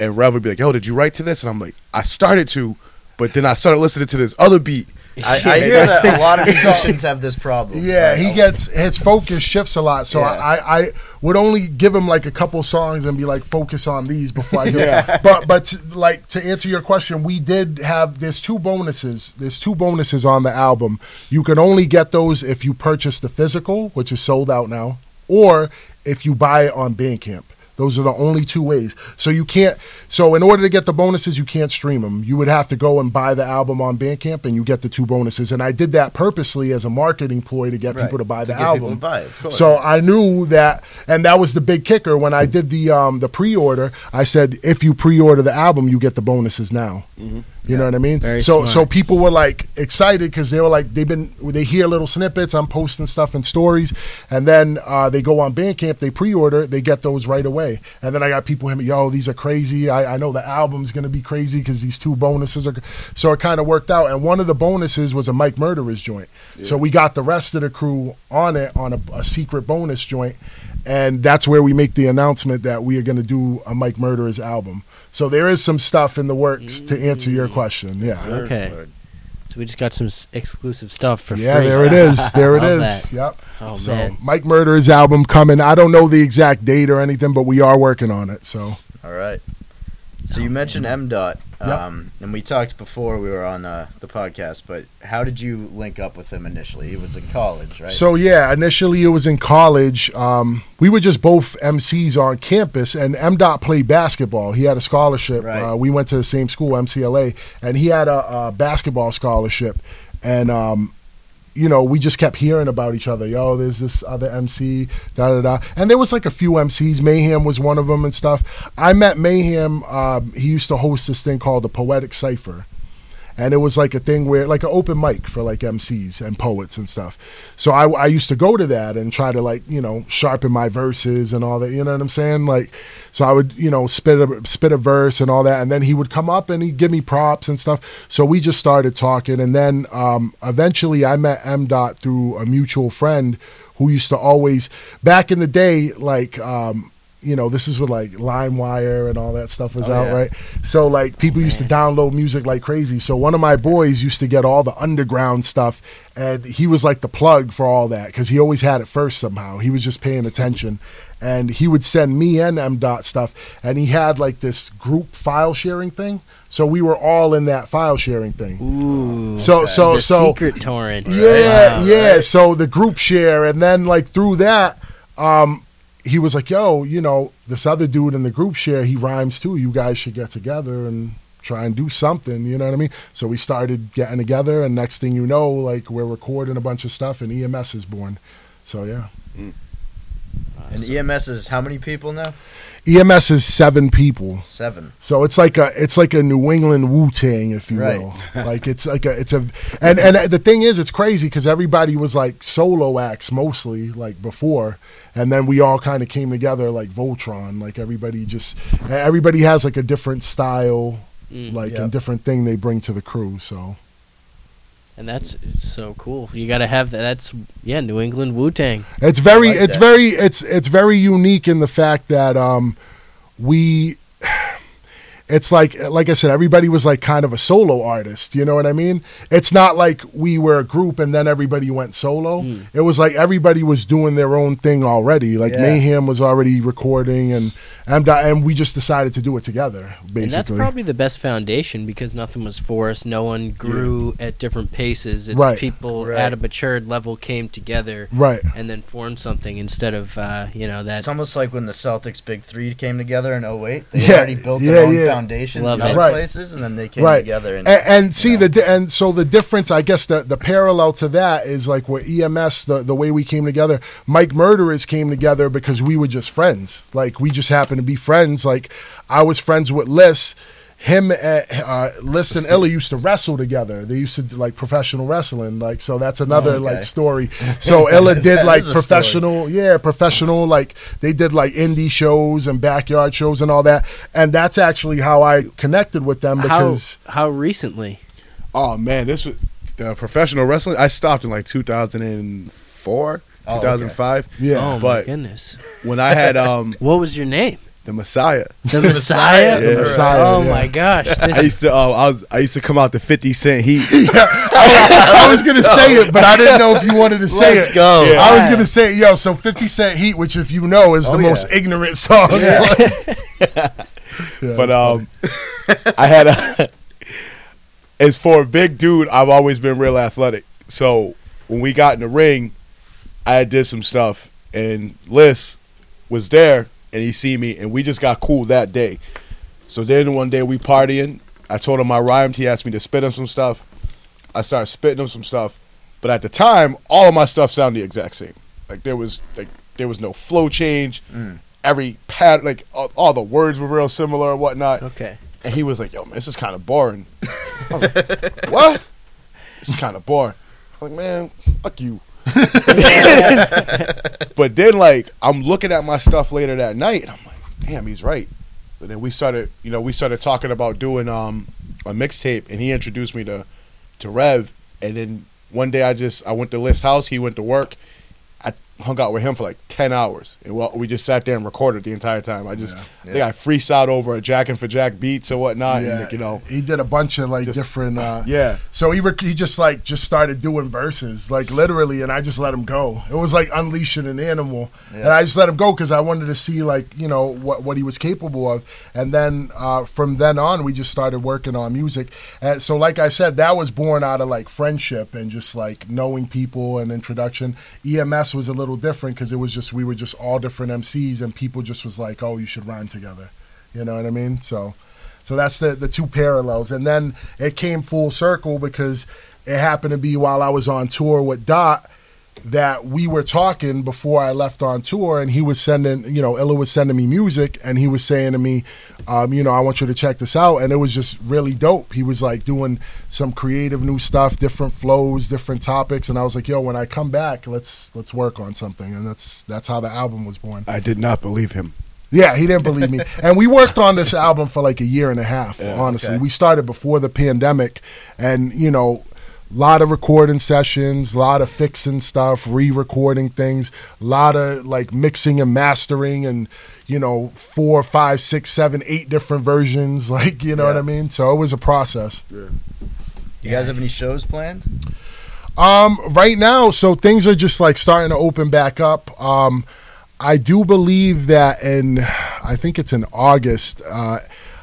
and Rev would be like, "Yo, did you write to this?" And I'm like, "I started to, but then I started listening to this other beat." I, I hear that a lot of musicians have this problem. Yeah, Right? he oh. gets his focus shifts a lot. So Yeah. I, I would only give him like a couple songs and be like, focus on these before I go. Yeah. But but to, like to answer your question, we did have there's two bonuses. There's two bonuses on the album. You can only get those if you purchase the physical, which is sold out now, or if you buy it on Bandcamp. Those are the only two ways. So you can't. So in order to get the bonuses, you can't stream them. You would have to go and buy the album on Bandcamp, and you get the two bonuses. And I did that purposely as a marketing ploy to get Right. people to buy the people album. to buy it. So I knew that, and that was the big kicker when I did the um, the pre-order. I said, if you pre-order the album, you get the bonuses now. You know what I mean? So smart. so people were like excited because they were like they've been they hear little snippets. I'm posting stuff in stories, and then uh, they go on Bandcamp, they pre-order, they get those right away. And then I got people hitting me, yo, these are crazy. I, I know the album's gonna be crazy because these two bonuses are. So it kind of worked out. And one of the bonuses was a Mike Murderers joint. So we got the rest of the crew on it on a, a secret bonus joint. And that's where we make the announcement that we are going to do a Mike Murderers album. So there is some stuff in the works to answer your mm. question. Yeah. Okay. So we just got some s- exclusive stuff for Yeah, free. there it is. There it Love is. that. Yep. Oh so man. Mike Murder's album coming. I don't know the exact date or anything, but we are working on it. So All right. So you mentioned M Dot, Yep. um, and we talked before we were on uh, the podcast. But how did you link up with him initially? He was in college, right? So yeah, initially it was in college. Um, we were just both MCs on campus, and M. Dot played basketball. He had a scholarship. Right. Uh, we went to the same school, MCLA, and he had a, a basketball scholarship. And um, you know, we just kept hearing about each other. Yo, there's this other MC, da da da. And there was like a few MCs. Mayhem was one of them and stuff. I met Mayhem. Um, he used to host this thing called the Poetic Cipher and it was like a thing where like an open mic for like MCs and poets and stuff. So I, I used to go to that and try to like you know sharpen my verses and all that. You know what I'm saying? Like, so I would you know spit a spit a verse and all that, and then he would come up and he'd give me props and stuff. So we just started talking, and then um, eventually I met M Dot through a mutual friend who used to always back in the day like. Um, you know, this is with like LimeWire and all that stuff was Oh, out, yeah. right? So like people used to download music like crazy. So one of my boys used to get all the underground stuff, and he was like the plug for all that because he always had it first somehow. He was just paying attention, and he would send me and M dot stuff, and he had like this group file sharing thing. So we were all in that file sharing thing. Ooh. So so the so secret torrent. yeah, Wow. yeah. So the group share, and then like through that, um, he was like, "Yo, you know, this other dude in the group share, he rhymes too. You guys should get together and try and do something." You know what I mean? So we started getting together, and next thing you know, like we're recording a bunch of stuff, and EMS is born. So yeah, mm. and EMS is how many people now? EMS is seven people. Seven. So it's like a it's like a New England Wu Tang, if you Right. will. like it's like a it's a and and the thing is, it's crazy because everybody was like solo acts mostly like before, and then we all kind of came together like Voltron. Like everybody just everybody has like a different style, Mm. like Yep. and different thing they bring to the crew. So And that's so cool. You got to have that. That's yeah, New England Wu Tang. It's very, like it's that. very, it's it's very unique in the fact that um, we, it's like like I said, everybody was like kind of a solo artist. You know what I mean? It's not like we were a group and then everybody went solo. Mm. It was like everybody was doing their own thing already. Like Yeah. Mayhem was already recording, and and and we just decided to do it together. Basically, And that's probably the best foundation because nothing was forced. No one grew at different paces. It's Right. people Right. at a matured level came together right. and then formed something instead of uh, you know that. It's almost like when the Celtics Big Three came together in 08. They Yeah, already built yeah, their own yeah. Foundations Love in other Right. places, and then they came Right. together. And, and, and see know. the and so the difference i guess the, the parallel to that is like where ems the, the way we came together mike murderers came together because we were just friends like we just happened to be friends like i was friends with liz him, uh, uh, Liz and Illa used to wrestle together. They used to do like professional wrestling. Like so, that's another Oh, okay. like story. So Illa did like is a professional, yeah, professional. Like they did like indie shows and backyard shows and all that. And that's actually how I connected with them because how recently? Oh man, this was the professional wrestling. I stopped in like 2004, Oh, okay. 2005. yeah, oh my but- goodness. When I had um What was your name? The Messiah. The Messiah? Messiah. The Messiah, Oh yeah. my gosh. I used to uh, I was I used to come out the 50 cent heat. I was gonna say it, but I didn't know if you wanted to say it. Let's it. go. Yeah. I was gonna say, yo, so Fifty Cent Heat, which if you know is Oh, the yeah. most ignorant song. Yeah. but um I had a as for a big dude, I've always been real athletic. So when we got in the ring, I did some stuff and Liz was there and he see me and we just got cool that day. So then one day we partying. I told him I rhymed. He asked me to spit him some stuff. I started spitting him some stuff. But at the time, all of my stuff sounded the exact same. Like there was like there was no flow change. Mm. Every pad like all, all the words were real similar and whatnot. okay. And he was like, "Yo, man, this is kind of boring." I was like, "What? This is kind of boring." I'm like, "Man, fuck you." but then, like, I'm looking at my stuff later that night, and I'm like, "Damn, he's right." And then we started, you know, we started talking about doing um a mixtape, and he introduced me to to Rev. And then one day, I just I went to List's house. He went to work. Hung out with him for like ten hours, and well, we just sat there and recorded the entire time. I just, I think I freestyled over a Jack and for Jack beats or whatnot, and like, you know, he did a bunch of like Just- different. Uh, yeah. So he rec- he just like just started doing verses like literally, and I just let him go. It was like unleashing an animal, and I just let him go because I wanted to see like you know what what he was capable of. And then uh, from then on, we just started working on music. And so, like I said, that was born out of like friendship and just like knowing people and introduction. EMS was a little different because it was just we were just all different MCs, and people just was like, oh, you should rhyme together. You know what I mean? So. So that's the the two parallels, and then it came full circle because it happened to be while I was on tour with Dot that we were talking before I left on tour, and he was sending, you know, Illa was sending me music, and he was saying to me, um, you know, I want you to check this out, and it was just really dope. He was like doing some creative new stuff, different flows, different topics, and I was like, yo, when I come back, let's let's work on something, and that's that's how the album was born. I did not believe him. Yeah, he didn't believe me. And we worked on this album for like a year and a half, honestly. okay. We started before the pandemic and, you know, a lot of recording sessions, a lot of fixing stuff, re-recording things, a lot of like mixing and mastering and you know, four, five, six, seven, eight different versions, like you know what I mean? So it was a process. Yeah. You guys have any shows planned? Um, right now, so things are just like starting to open back up. Um, I do believe that in, I think it's in August. Uh,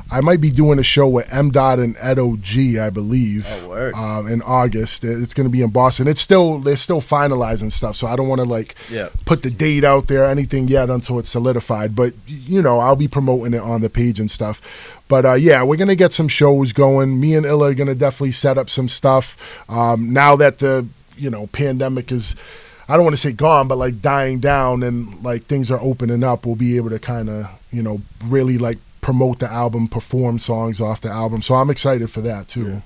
I might be doing a show with M Dot and Edo G. I believe. Oh. Um, in August, it's going to be in Boston. It's still they're still finalizing stuff, so I don't want to like Yeah. put the date out there, anything yet until it's solidified. But you know, I'll be promoting it on the page and stuff. But uh, yeah, we're gonna get some shows going. Me and Illa are gonna definitely set up some stuff. Um, now that the you know pandemic is, I don't want to say gone, but like dying down and like things are opening up, we'll be able to kind of you know really like promote the album, perform songs off the album. So I'm excited for that too.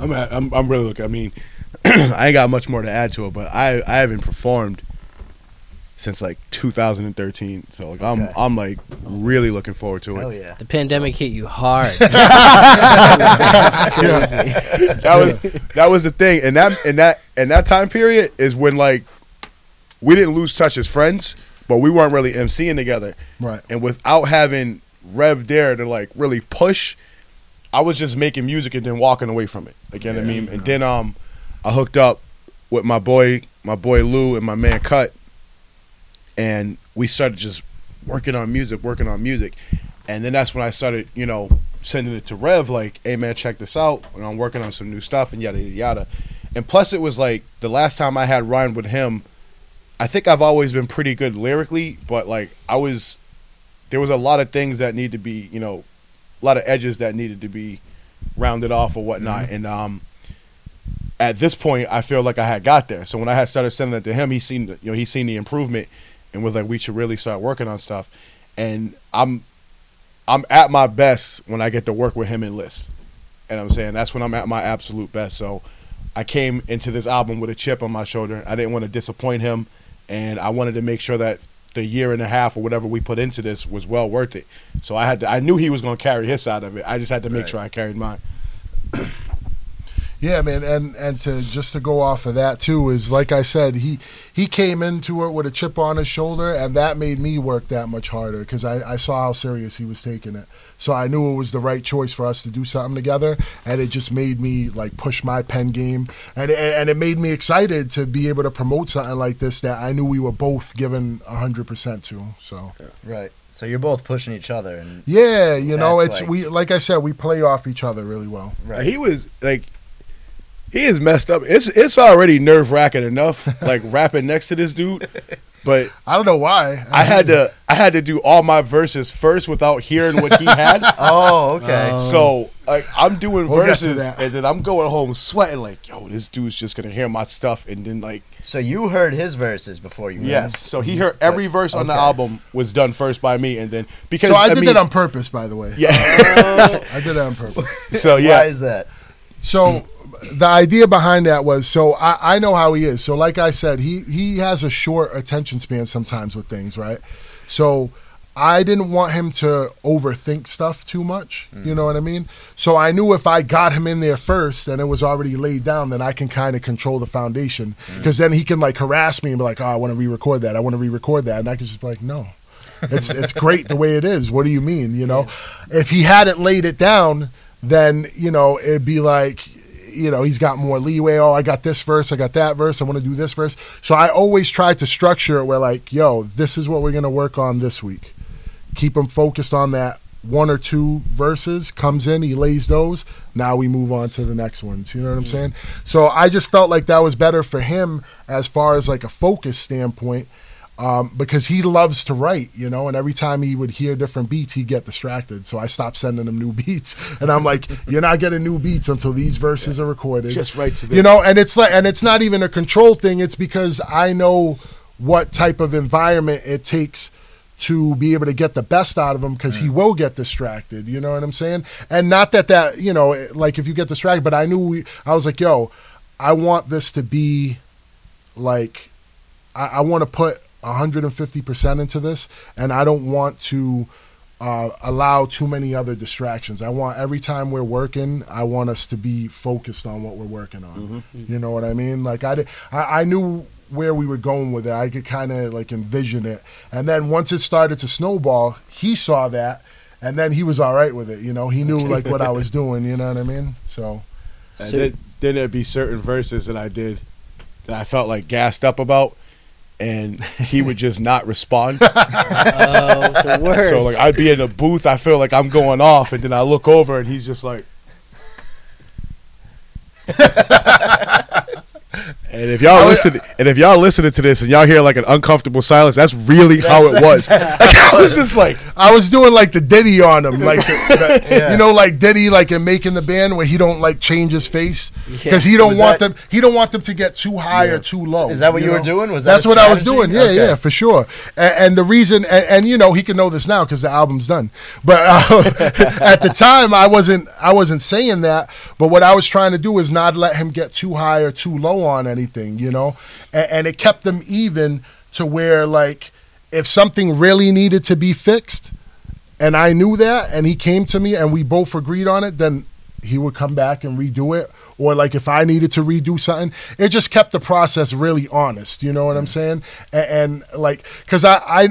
I'm, at, I'm I'm really looking. I mean, I ain't got much more to add to it, but I I haven't performed since like 2013. So like I'm Okay. I'm like really looking forward to it. Hell yeah. The pandemic hit you hard. that was that was the thing, and that and that and that time period is when like we didn't lose touch as friends, but we weren't really MCing together. Right. And without having Rev there to like really push, I was just making music and then walking away from it. Like you know what I mean? And then um, I hooked up with my boy, my boy Lou, and my man Cut, and we started just working on music, working on music, and then that's when I started, you know, sending it to Rev like, "Hey man, check this out," and I'm working on some new stuff and yada yada yada. And plus, it was like the last time I had rhymed with him. I think I've always been pretty good lyrically, but like I was, there was a lot of things that need to be, you know, a lot of edges that needed to be rounded off or whatnot. And um, at this point, I feel like I had got there. So when I had started sending it to him, he seen, the, you know, he seen the improvement and was like, we should really start working on stuff. And I'm, I'm at my best when I get to work with him in list. And I'm saying that's when I'm at my absolute best. So I came into this album with a chip on my shoulder. I didn't want to disappoint him, and I wanted to make sure that the year and a half or whatever we put into this was well worth it. So I had to, I knew he was going to carry his side of it. I just had to make Right. sure I carried mine. Yeah, man, and and to just to go off of that too is like I said, he he came into it with a chip on his shoulder, and that made me work that much harder because I, I saw how serious he was taking it. So I knew it was the right choice for us to do something together, and it just made me like push my pen game, and and and it made me excited to be able to promote something like this that I knew we were both given hundred percent to. So Right. So you're both pushing each other, and yeah, you know, it's like- we like I said, we play off each other really well. right. He was like, he is messed up. It's it's already nerve wracking enough, like rapping next to this dude. But I don't know why. I had to I had to do all my verses first without hearing what he had. oh, okay. Oh. So like I'm doing We'll verses and then I'm going home sweating like, yo, this dude's just gonna hear my stuff and then like so you heard his verses before you. yes. So he heard every verse on the album was done first by me and then because So I did mean, that on purpose, by the way. yeah. I did that on purpose. so yeah. Why is that? So the idea behind that was so I, I know how he is. So like I said, he he has a short attention span sometimes with things, right? So I didn't want him to overthink stuff too much. You know what I mean? So I knew if I got him in there first and it was already laid down, then I can kind of control the foundation. Mm. Because then he can like harass me and be like, "Oh, I want to re-record that. I want to re-record that," and I can just be like, "No." it's it's great the way it is. What do you mean? You know, if he hadn't laid it down, then you know it'd be like, you know, he's got more leeway. Oh, I got this verse, I got that verse. I want to do this verse. So I always try to structure it where like, yo, this is what we're gonna work on this week. Keep him focused on that one or two verses. Comes in, he lays those. Now we move on to the next ones. You know what I'm mm. saying? So I just felt like that was better for him as far as like a focus standpoint um, because he loves to write, you know, and every time he would hear different beats, he'd get distracted. So I stopped sending him new beats, and I'm like, "You're not getting new beats until these verses are recorded." Just right to this. you know, and it's like, and it's not even a control thing. It's because I know what type of environment it takes to be able to get the best out of him because he will get distracted. You know what I'm saying? And not that that you know, like if you get distracted, but I knew we, I was like, "Yo, I want this to be like." I, I want to put 150% into this, and I don't want to uh, allow too many other distractions. I want every time we're working, I want us to be focused on what we're working on. You know what I mean? Like I, did, I, I knew where we were going with it. I could kind of like envision it, and then once it started to snowball, he saw that, and then he was all right with it. You know, he knew like what I was doing. You know what I mean? So And then, then there'd be certain verses that I did that I felt like gassed up about, and he would just not respond. Oh, the worst. so like I'd be in a booth, I feel like I'm going off, and then I look over and he's just like. And if y'all listen, and if y'all listening to this and y'all hear like an uncomfortable silence, that's really how it was. Like I was just like, I was doing like the Diddy on him, like the, the- you know, like Diddy, like in making the band where he don't like change his face because he don't Was want that- them. He don't want them to get too high or too low. Is that what you were know? doing? Was that that's what I was doing? Yeah, Okay. yeah, for sure. And, and the reason, and, and you know, he can know this now because the album's done. But uh, at the time, I wasn't. I wasn't saying that. But what I was trying to do is not let him get too high or too low on anything. You know, and, and it kept them even to where like if something really needed to be fixed and I knew that, and he came to me, and we both agreed on it, then he would come back and redo it. Or like if I needed to redo something, it just kept the process really honest. You know what I'm mm. saying? And, and like, cause I, I,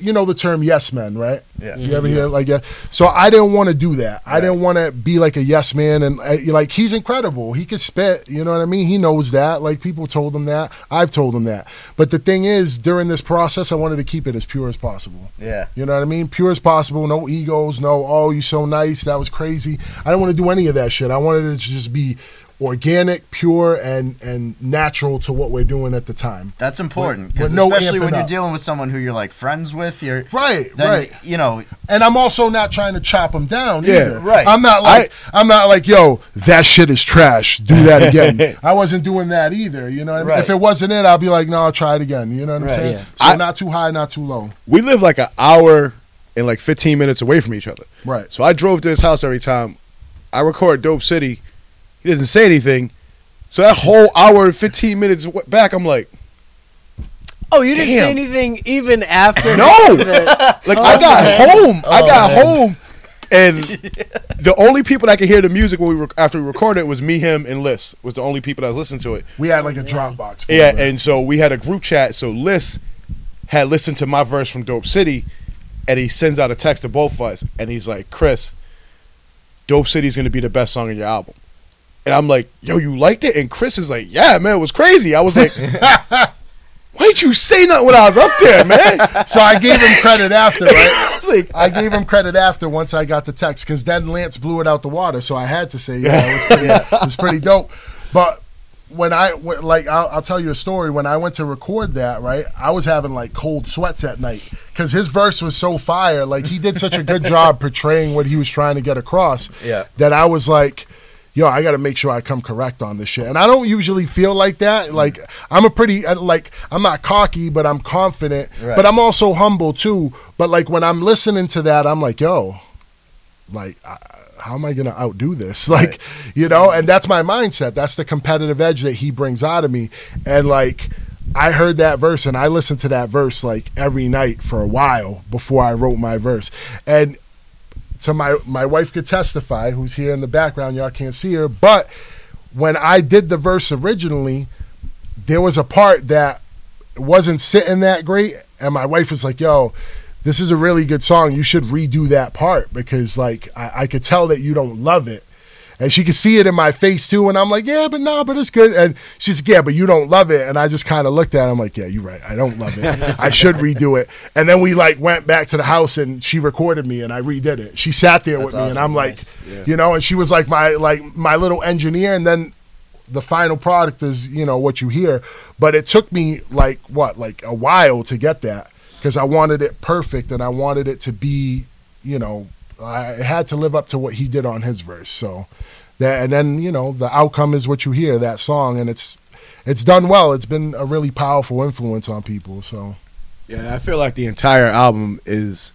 you know the term yes men, right? Yeah. You ever hear it like yeah? So I didn't want to do that. I didn't want to be like a yes man, and uh, like he's incredible. He could spit. You know what I mean? He knows that. Like people told him that. I've told him that. But the thing is, during this process, I wanted to keep it as pure as possible. Yeah. You know what I mean? Pure as possible. No egos. No, oh, you so nice. That was crazy. I don't want to do any of that shit. I wanted it to just be organic, pure, and and natural to what we're doing at the time. That's important because no especially when you're up. dealing with someone who you're like friends with, you're Right, then, right. You know, And I'm also not trying to chop them down. Yeah, either. right. I'm not like I, am not like yo, that shit is trash. Do that again. I wasn't doing that either. You know, I mean? Right. if it wasn't it, I'd be like, no, I'll try it again. You know what I'm Right, saying? yeah. So I- not too high, not too low. we live like an hour and like 15 minutes away from each other. Right. So I drove to his house every time. I record Dope City. He doesn't say anything. So that whole hour and 15 minutes back, I'm like, Oh, you didn't say anything even after. No! like Oh, I got oh, man. home. I Oh, got man. home, and the only people that could hear the music when we rec- after we recorded it was me, him, and Liz. Was the only people that was listening to it. We had like a Dropbox. for Yeah, it. and so we had a group chat. So Liz had listened to my verse from Dope City, and he sends out a text to both of us, and he's like, "Chris, Dope City is going to be the best song on your album." And I'm like, "Yo, you liked it?" And Chris is like, "Yeah, man, it was crazy." I was like, "Why didn't you say nothing when I was up there, man?" so I gave him credit after, right? Like, I gave him credit after once I got the text because then Lance blew it out the water, so I had to say, yeah, it was pretty, it was pretty dope. But when I when, like, I'll, I'll tell you a story. When I went to record that, right, I was having like cold sweats at night because his verse was so fire. Like he did such a good job portraying what he was trying to get across. Yeah. that I was like. Yo, I got to make sure I come correct on this shit, and I don't usually feel like that. Like I'm a pretty uh, like I'm not cocky, but I'm confident. Right. But I'm also humble too. But like when I'm listening to that, I'm like, yo, like I, how am i going to outdo this like you know and that's my mindset that's the competitive edge that he brings out of me and like i heard that verse and i listened to that verse like every night for a while before i wrote my verse and to my my wife could testify who's here in the background y'all can't see her but when i did the verse originally there was a part that wasn't sitting that great and my wife was like yo this is a really good song you should redo that part because like i, I could tell that you don't love it and she could see it in my face too and i'm like yeah but no but it's good. And she's like yeah but you don't love it. And i just kind of looked at her i'm like yeah you're right i don't love it. I should redo it. And then we like went back to the house and she recorded me and i redid it. She sat there That's with me and i'm like Nice. you know and she was like my like my little engineer and then the final product is you know what you hear. But it took me like what like a while to get that because i wanted it perfect and i wanted it to be you know i had to live up to what he did on his verse so that and then you know the outcome is what you hear that song and it's it's done well it's been a really powerful influence on people so Yeah, I feel like the entire album is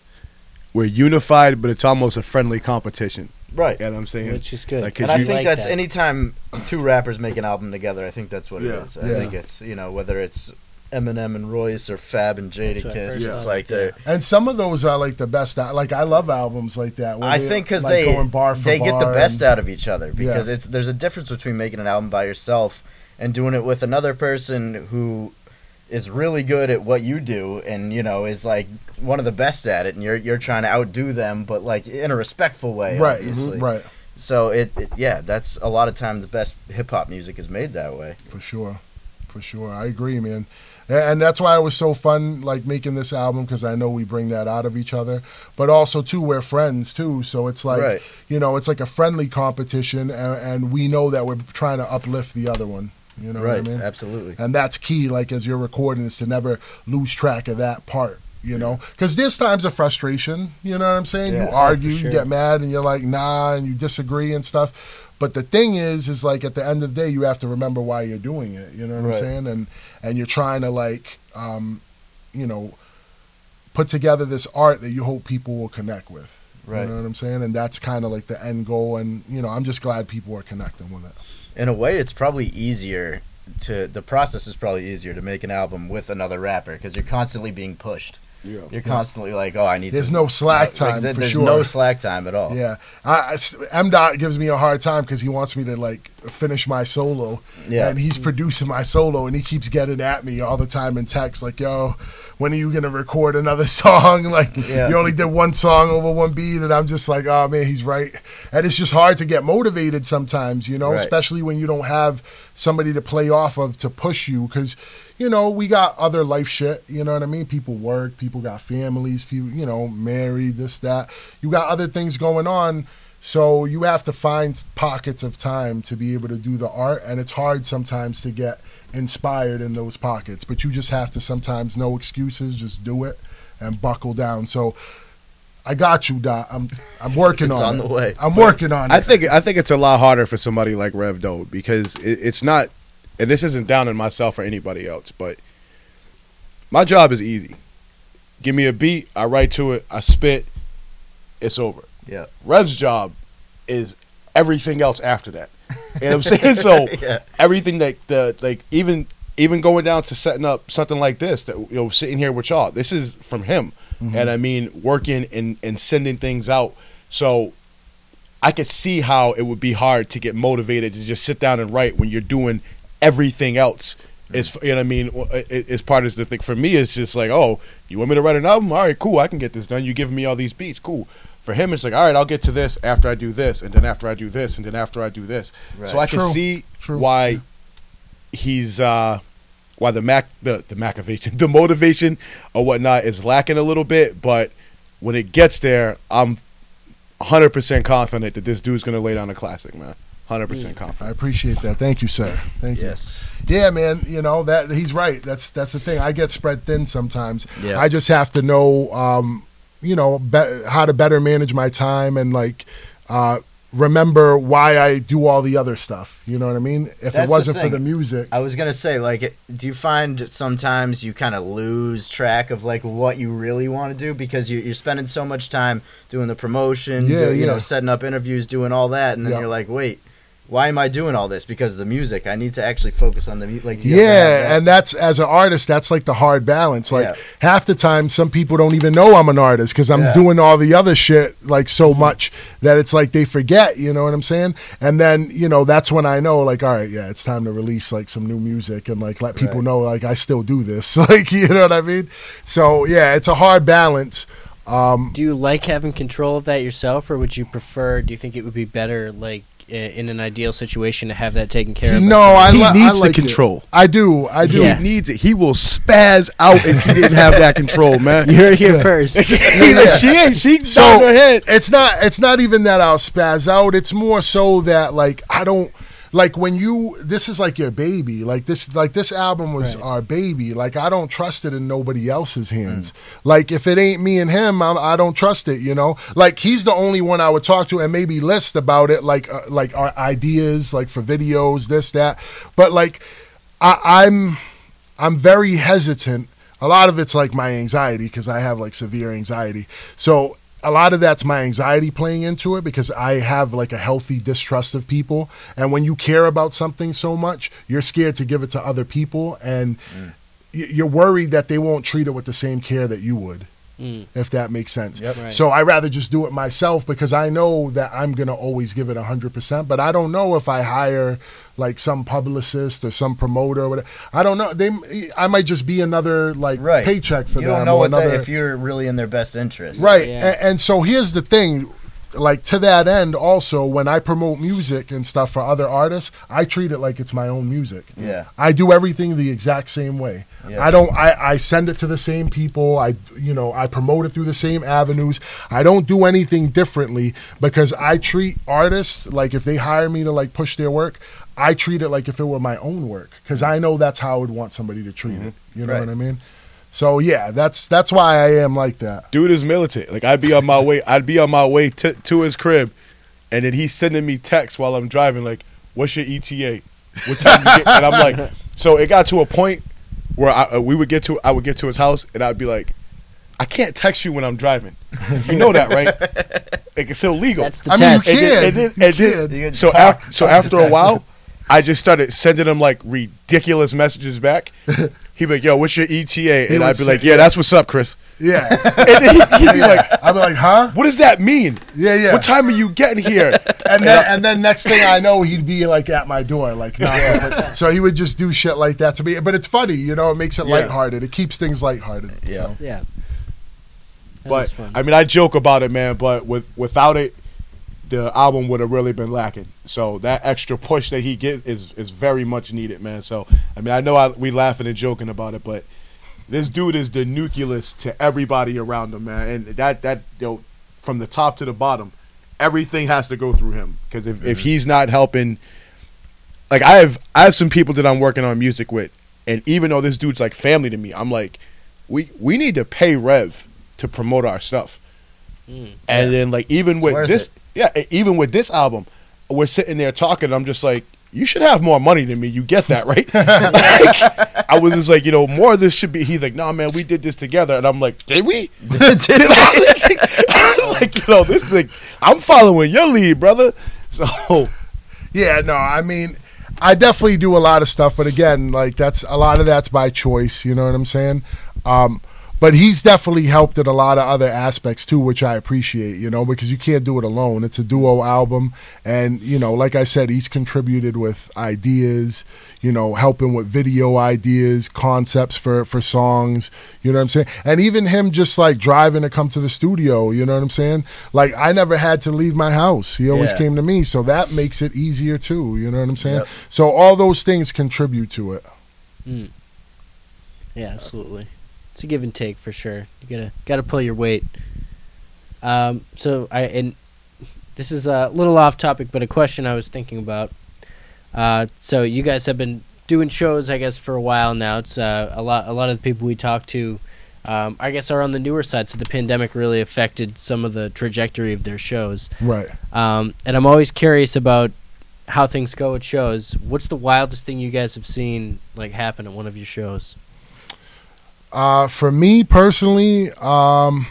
we're unified, but it's almost a friendly competition. Right. You know what I'm saying? Which is good. Like, 'cause And I you- think like that's that. anytime two rappers make an album together, I think that's what Yeah. it is. I Yeah. think it's you know whether it's Eminem and Royce or Fab and That's what I Jadakiss, it's like yeah. they're. and some of those are like the best like i love albums like that where I they, think because like, they going bar for they get the best and- out of each other because it's there's a difference between making an album by yourself and doing it with another person who is really good at what you do and you know is like one of the best at it and you're you're trying to outdo them but like in a respectful way right mm-hmm, right. So it, it yeah that's a lot of times the best hip hop music is made that way. For sure. For sure. I agree man. A- and that's why it was so fun like making this album because i know we bring that out of each other. But also too we're friends too so it's like Right. you know it's like a friendly competition and, and we know that we're trying to uplift the other one you know right what i mean? Absolutely. And that's key like as you're recording is to never lose track of that part you know? Because there's times of frustration you know what i'm saying? Yeah, oh, you oh, argue sure. you get mad and you're like nah and you disagree and stuff but the thing is is like at the end of the day you have to remember why you're doing it you know what Right. i'm saying? And and you're trying to like um you know put together this art that you hope people will connect with Right. you know what i'm saying? And that's kind of like the end goal. And you know i'm just glad people are connecting with it. In a way it's probably easier to the process is probably easier to make an album with another rapper because you're constantly being pushed Yeah. you're constantly like oh i need There's to no slack Like, time there- for there's sure. no slack time at all Yeah, I, I- M Dot gives me a hard time because he wants me to like finish my solo, Yeah. and he's producing my solo, and he keeps getting at me all the time in text, like, "Yo, when are you gonna record another song? Like, Yeah. you only did one song over one beat," and I'm just like, "Oh man, he's right." And it's just hard to get motivated sometimes, you know, Right. especially when you don't have somebody to play off of to push you, because. You know, we got other life shit. You know what I mean? People work. People got families. People, you know, married. This, that. You got other things going on. So you have to find pockets of time to be able to do the art, and it's hard sometimes to get inspired in those pockets. But you just have to sometimes no excuses, just do it and buckle down. So I got you, Dot. I'm I'm working It's on, on it. the way. I'm working on it. I think I think it's a lot harder for somebody like Rev Doe because it, it's not, and this isn't down on myself or anybody else, but my job is easy. give me a beat, I write to it, I spit, it's over. Yeah. Rev's job is everything else after that. You know what I'm saying? So Yeah. everything that the like even even going down to setting up something like this that you know sitting here with y'all this is from him mm-hmm. and i mean working and and sending things out so i could see how it would be hard to get motivated to just sit down and write when you're doing everything else is you know what i mean as part of the thing. For me it's just like oh you want me to write an album? All right cool i can get this done. You give me all these beats cool. For him it's like all right i'll get to this after i do this and then after i do this and then after i do this. So i Right. can see True. why he's uh why the mac the the motivation the motivation or whatnot is lacking a little bit but when it gets there i'm 100% confident that this dude's gonna lay down a classic man 100% confident. I appreciate that. Thank you, sir. Thank you. Yes. Yeah, man. You know that he's right. That's that's the thing. I get spread thin sometimes. Yeah. I just have to know, um, you know, be- how to better manage my time and like uh, remember why I do all the other stuff. You know what I mean? If That's it wasn't for the music, I was gonna say, like, it- do you find sometimes you kind of lose track of like what you really want to do because you, you're spending so much time doing the promotion, Yeah, do- you know, setting up interviews, doing all that, and then Yeah. you're like, wait, why am I doing all this? Because of the music. I need to actually focus on the music. Like, do you ever have yeah, that? and that's as an artist, that's like the hard balance. Like Yeah. half the time, some people don't even know I'm an artist because I'm Yeah. doing all the other shit like so much that it's like they forget. You know what I'm saying? And then you know that's when I know like, all right, yeah, it's time to release like some new music and like let people Right. know like I still do this. like you know what I mean? So yeah, it's a hard balance. Um, Do you like having control of that yourself, or would you prefer? Do you think it would be better, like i- in an ideal situation, to have that taken care of? no. I he I needs like the it. control I do. I do. Yeah. he needs it he will spaz out if he didn't have that control man You heard it here first. He she ain't she So so her head it's not it's not even that I'll spaz out. It's more so that like I don't like when you this is like your baby. Like this like this album was Right. our baby. Like I don't trust it in nobody else's hands. Like if it ain't me and him, I, I don't trust it. You know. Like he's the only one I would talk to and maybe list about it. Like uh, like our ideas, like for videos, this that. But like I, I'm I'm very hesitant. A lot of it's like my anxiety because I have like severe anxiety. So a lot of that's my anxiety playing into it because I have like a healthy distrust of people. And when you care about something so much, you're scared to give it to other people and y you're worried that they won't treat it with the same care that you would. Mm. If that makes sense. Yep. Right. So I rather just do it myself because I know that I'm gonna always give it hundred percent. But I don't know if I hire like some publicist or some promoter or whatever. I don't know. They, I might just be another like Right. paycheck for you them don't know or what they, if you're really in their best interest. Right. Yeah. And, and so here's the thing. Like to that end, also when I promote music and stuff for other artists, I treat it like it's my own music. Yeah. I do everything the exact same way. Yeah. I don't. I, I send it to the same people. I you know I promote it through the same avenues. I don't do anything differently because I treat artists like if they hire me to like push their work, I treat it like if it were my own work because I know that's how I would want somebody to treat it. Mm-hmm. You know Right. what I mean? So yeah, that's that's why I am like that. dude is militant. Like I'd be on my way, I'd be on my way to, to his crib, and then he's sending me texts while I'm driving, like, "What's your ETA? What time you get?" And I'm like, so it got to a point where I, uh, we would get to, I would get to his house, and I'd be like, "I can't text you when I'm driving. You know that, right? Like, it's illegal." That's the I mean, you test. And then- can. and then- you and then- can. So talk- af- so after a while, I just started sending him like ridiculous messages back. He'd be like, "Yo, what's your ETA?" And I'd be say- like, "Yeah, that's what's up, Chris." Yeah. And then he, he'd be like, I'd be like, huh? "What does that mean? Yeah, yeah. What time are you getting here?" And then, and then next thing I know, he'd be like at my door, like knocking. But- So he would just do shit like that to me. But it's funny, you know. It makes it Yeah. lighthearted. It keeps things lighthearted. Yeah. So. Yeah. That but fun. I mean, I joke about it, man. But with without it, the album would have really been lacking. So that extra push that he gets is is very much needed, man. So I mean, I know I, we laughing and joking about it, but this dude is the nucleus to everybody around him, man. And that that you know, from the top to the bottom, everything has to go through him because if, if mm-hmm. he's not helping, like I have I have some people that I'm working on music with, and even though this dude's like family to me, I'm like, we we need to pay Rev to promote our stuff. Mm. And then like even It's with this, it. yeah, even with this album, we're sitting there talking. I'm just like, you should have more money than me. You get that, right? like, I was just like, you know, more of this should be. He's like, nah, man, we did this together, and I'm like, did we? did I? like, you know, this thing, I'm following your lead, brother. So Yeah, no, I mean, I definitely do a lot of stuff, but again, like that's a lot of that's by choice. You know what I'm saying? Um, but he's definitely helped in a lot of other aspects too, which I appreciate. You know, because you can't do it alone. It's a duo album, and you know, like I said, he's contributed with ideas. You know, helping with video ideas, concepts for for songs. You know what I'm saying? And even him just like driving to come to the studio. You know what I'm saying? Like I never had to leave my house. He always Yeah. came to me, so that makes it easier too. You know what I'm saying? Yep. So all those things contribute to it. Mm. Yeah, absolutely. It's a give and take for sure. You gotta gotta pull your weight. Um, so I and this is a little off topic, but a question I was thinking about. Uh, so you guys have been doing shows, I guess, for a while now. It's uh, a lot. A lot of the people we talk to, um, I guess, are on the newer side. So the pandemic really affected some of the trajectory of their shows. Right. Um, and I'm always curious about how things go at shows. What's the wildest thing you guys have seen like happen at one of your shows? Uh, for me personally, um,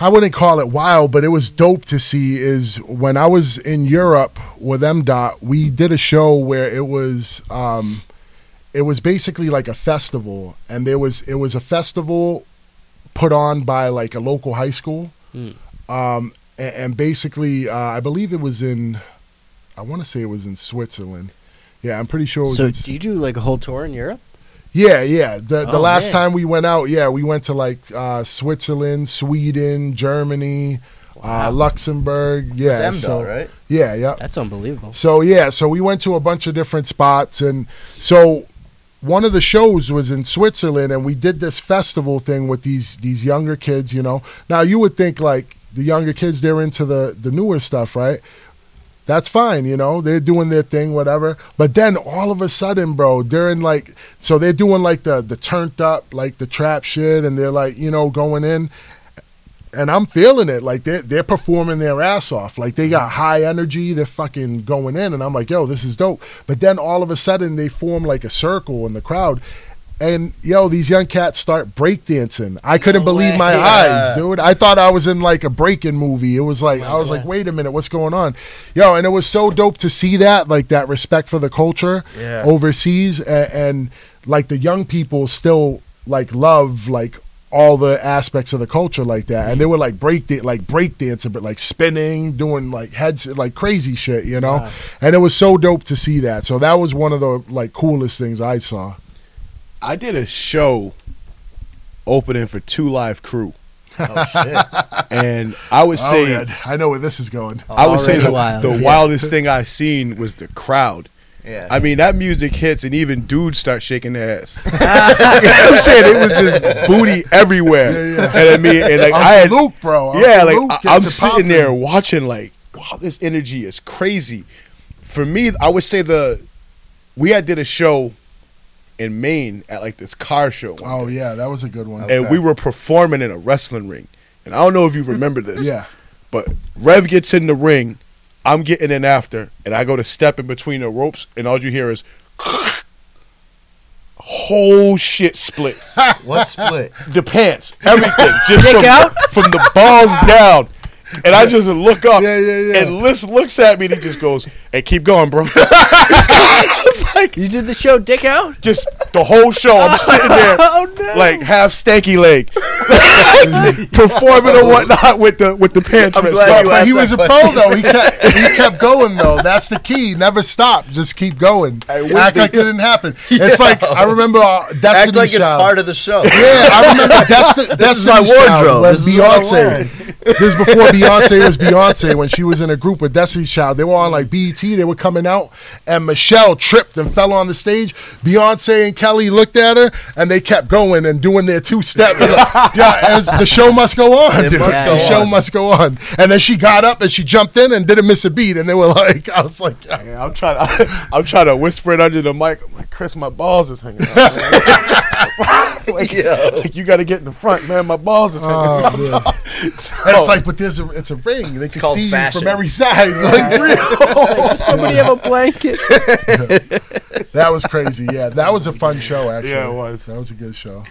I wouldn't call it wild, but it was dope to see. Is when I was in Europe with M Dot, we did a show where it was, um, it was basically like a festival, and there was it was a festival put on by like a local high school, Mm. um, and, and basically, uh, I believe it was in, I want to say it was in Switzerland. Yeah, I'm pretty sure. It was So in, do you do like a whole tour in Europe? Yeah, yeah. The the Oh, last man. time we went out, yeah, we went to like uh, Switzerland, Sweden, Germany, uh, Luxembourg. Yeah, Them so, though, right? yeah, yeah. That's unbelievable. So yeah, so we went to a bunch of different spots, and so one of the shows was in Switzerland, and we did this festival thing with these these younger kids. You know, now you would think like the younger kids they're into the the newer stuff, right? That's fine, you know, they're doing their thing, whatever. But then all of a sudden, bro, they're in like, so they're doing like the the turned up, like the trap shit, and they're like, you know, going in and I'm feeling it. Like they're they're performing their ass off. Like they got high energy. They're fucking going in, and I'm like, yo, this is dope. But then all of a sudden they form like a circle in the crowd. And yo, these young cats start breakdancing. I couldn't No believe way. my eyes, dude. I thought I was in like a breaking movie. It was like oh My I was like, wait a minute, what's going on? Yo, and it was so dope to see that, like that respect for the culture Yeah. overseas, and, and like the young people still like love like all the aspects of the culture like that, and they were like break da- like break dancing, but like spinning, doing like heads like crazy shit, you know. Wow. And it was so dope to see that. So that was one of the like coolest things I saw. I did a show opening for Two Live Crew, Oh shit. and I would Oh, say yeah, I know where this is going. I would say the, wild. the Yeah. wildest thing I seen was the crowd. Yeah. I mean, that music hits and even dudes start shaking their ass. you know I'm saying? It was just booty everywhere. Yeah, yeah. And I mean, and like I Uncle had, Luke, bro. Uncle yeah, like Luke I, gets I'm sitting poppin'. there watching, like, wow, this energy is crazy. For me, I would say the we had did a show in Maine at like this car show, Oh day. yeah, that was a good one. and we were performing in a wrestling ring. And I don't know if you remember this, Yeah, but Rev gets in the ring, I'm getting in after, and I go to step in between the ropes, and all you hear is whole shit split. what split? The pants, everything, just from, out? from the balls down. And I just look up, Yeah, yeah, yeah. and Liz looks at me, and he just goes, "Hey, keep going, bro." Like, You did the show Dick Out? just the whole show. I'm sitting there, Oh no! like half stanky leg, performing or whatnot with the with the pants. I'm glad you but asked he that was a question. pro though. He kept he kept going though. That's the key. Never stop. Just keep going. Hey, Act the- like it didn't happen. It's like I remember uh, Destiny Act like it's part of the show. Yeah, I remember Desti- This is Destiny's my Child wardrobe. when This is what I This is before Beyonce was Beyonce when she was in a group with Destiny's Child. They were on like BET. They were coming out, and Michelle tripped and fell on the stage. Beyonce and Kelly looked at her, and they kept going and doing their two step. yeah, as the show must go on. It dude. must go the show on. must go on. And then she got up and she jumped in and didn't miss a beat. And they were like, I was like, yeah. Yeah, I'm trying. To, I'm trying to whisper it under the mic. I'm like, Chris, my balls is hanging out. Man." like, Yo. like, you got to get in the front, man. My balls is hanging out. Oh, man. And it's like, but there's a it's a ring. They can see fashion. you from every side. Like, real. Does somebody have a blanket? that was crazy. Yeah, that was a fun show. Actually, Yeah, it was. That was a good show.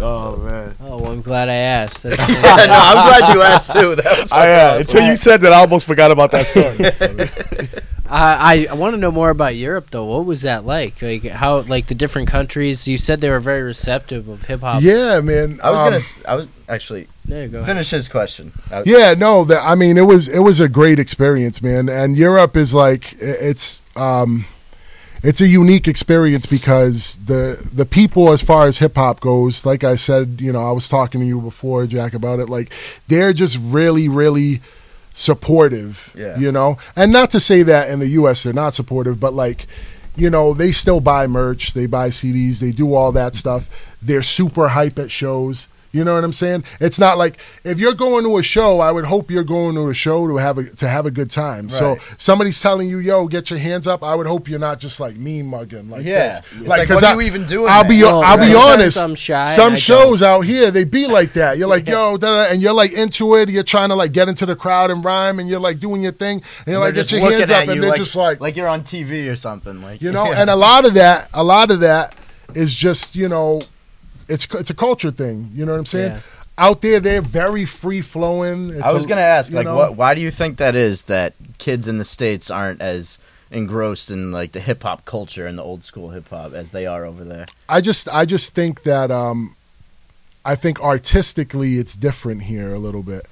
Oh man. Oh, well, I'm glad I asked. That's no, I'm glad you asked too. That was I, uh, fucking until you said that, I almost forgot about that story. I I want to know more about Europe though. What was that like? Like how like the different countries? You said they were very receptive of hip hop. Yeah, man. I was um, gonna. I was actually There you go. finish his question. I- Yeah, no, that I mean, it was it was a great experience, man. And Europe is like it's um, it's a unique experience because the the people, as far as hip hop goes, like I said, you know, I was talking to you before, Jack, about it. Like they're just really, really supportive. Yeah. You know, and not to say that in the U.S. they're not supportive, but like. You know, they still buy merch, they buy CDs, they do all that stuff. They're super hype at shows. You know what I'm saying? It's not like if you're going to a show, I would hope you're going to a show to have a to have a good time. So somebody's telling you, "Yo, get your hands up." I would hope you're not just like mean mugging like Yeah. this. It's like, 'cause what I, are you even doing I'll there? be Well, I'll be honest. I'm shy, Some I shows out here they be like that. You're like, yo, da, da, and you're like into it. You're trying to like get into the crowd and rhyme, and you're like doing your thing, and you're like, They're get your hands at up, and they're like, just like, like you're on TV or something. Like you know yeah. and a lot of that a lot of that is just you know it's it's a culture thing you know what i'm saying Yeah. out there they're very free flowing I was gonna ask, like, know? what? Why do you think that is that kids in the states aren't as engrossed in like the hip hop culture and the old school hip hop as they are over there? i just i just think that um i think artistically it's different here a little bit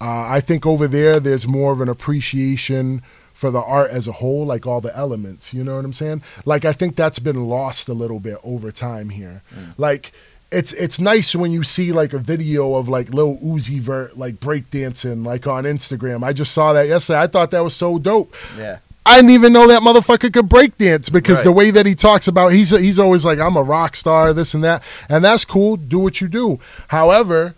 uh, i think over there there's more of an appreciation for the art as a whole like all the elements you know what i'm saying like i think that's been lost a little bit over time here like it's it's nice when you see like a video of like Lil Uzi Vert like breakdancing like on Instagram. I just saw that yesterday. I thought that was so dope. Yeah, I didn't even know that motherfucker could breakdance because Right. the way that he talks about he's he's always like I'm a rock star, this and that, and that's cool. Do what you do. However,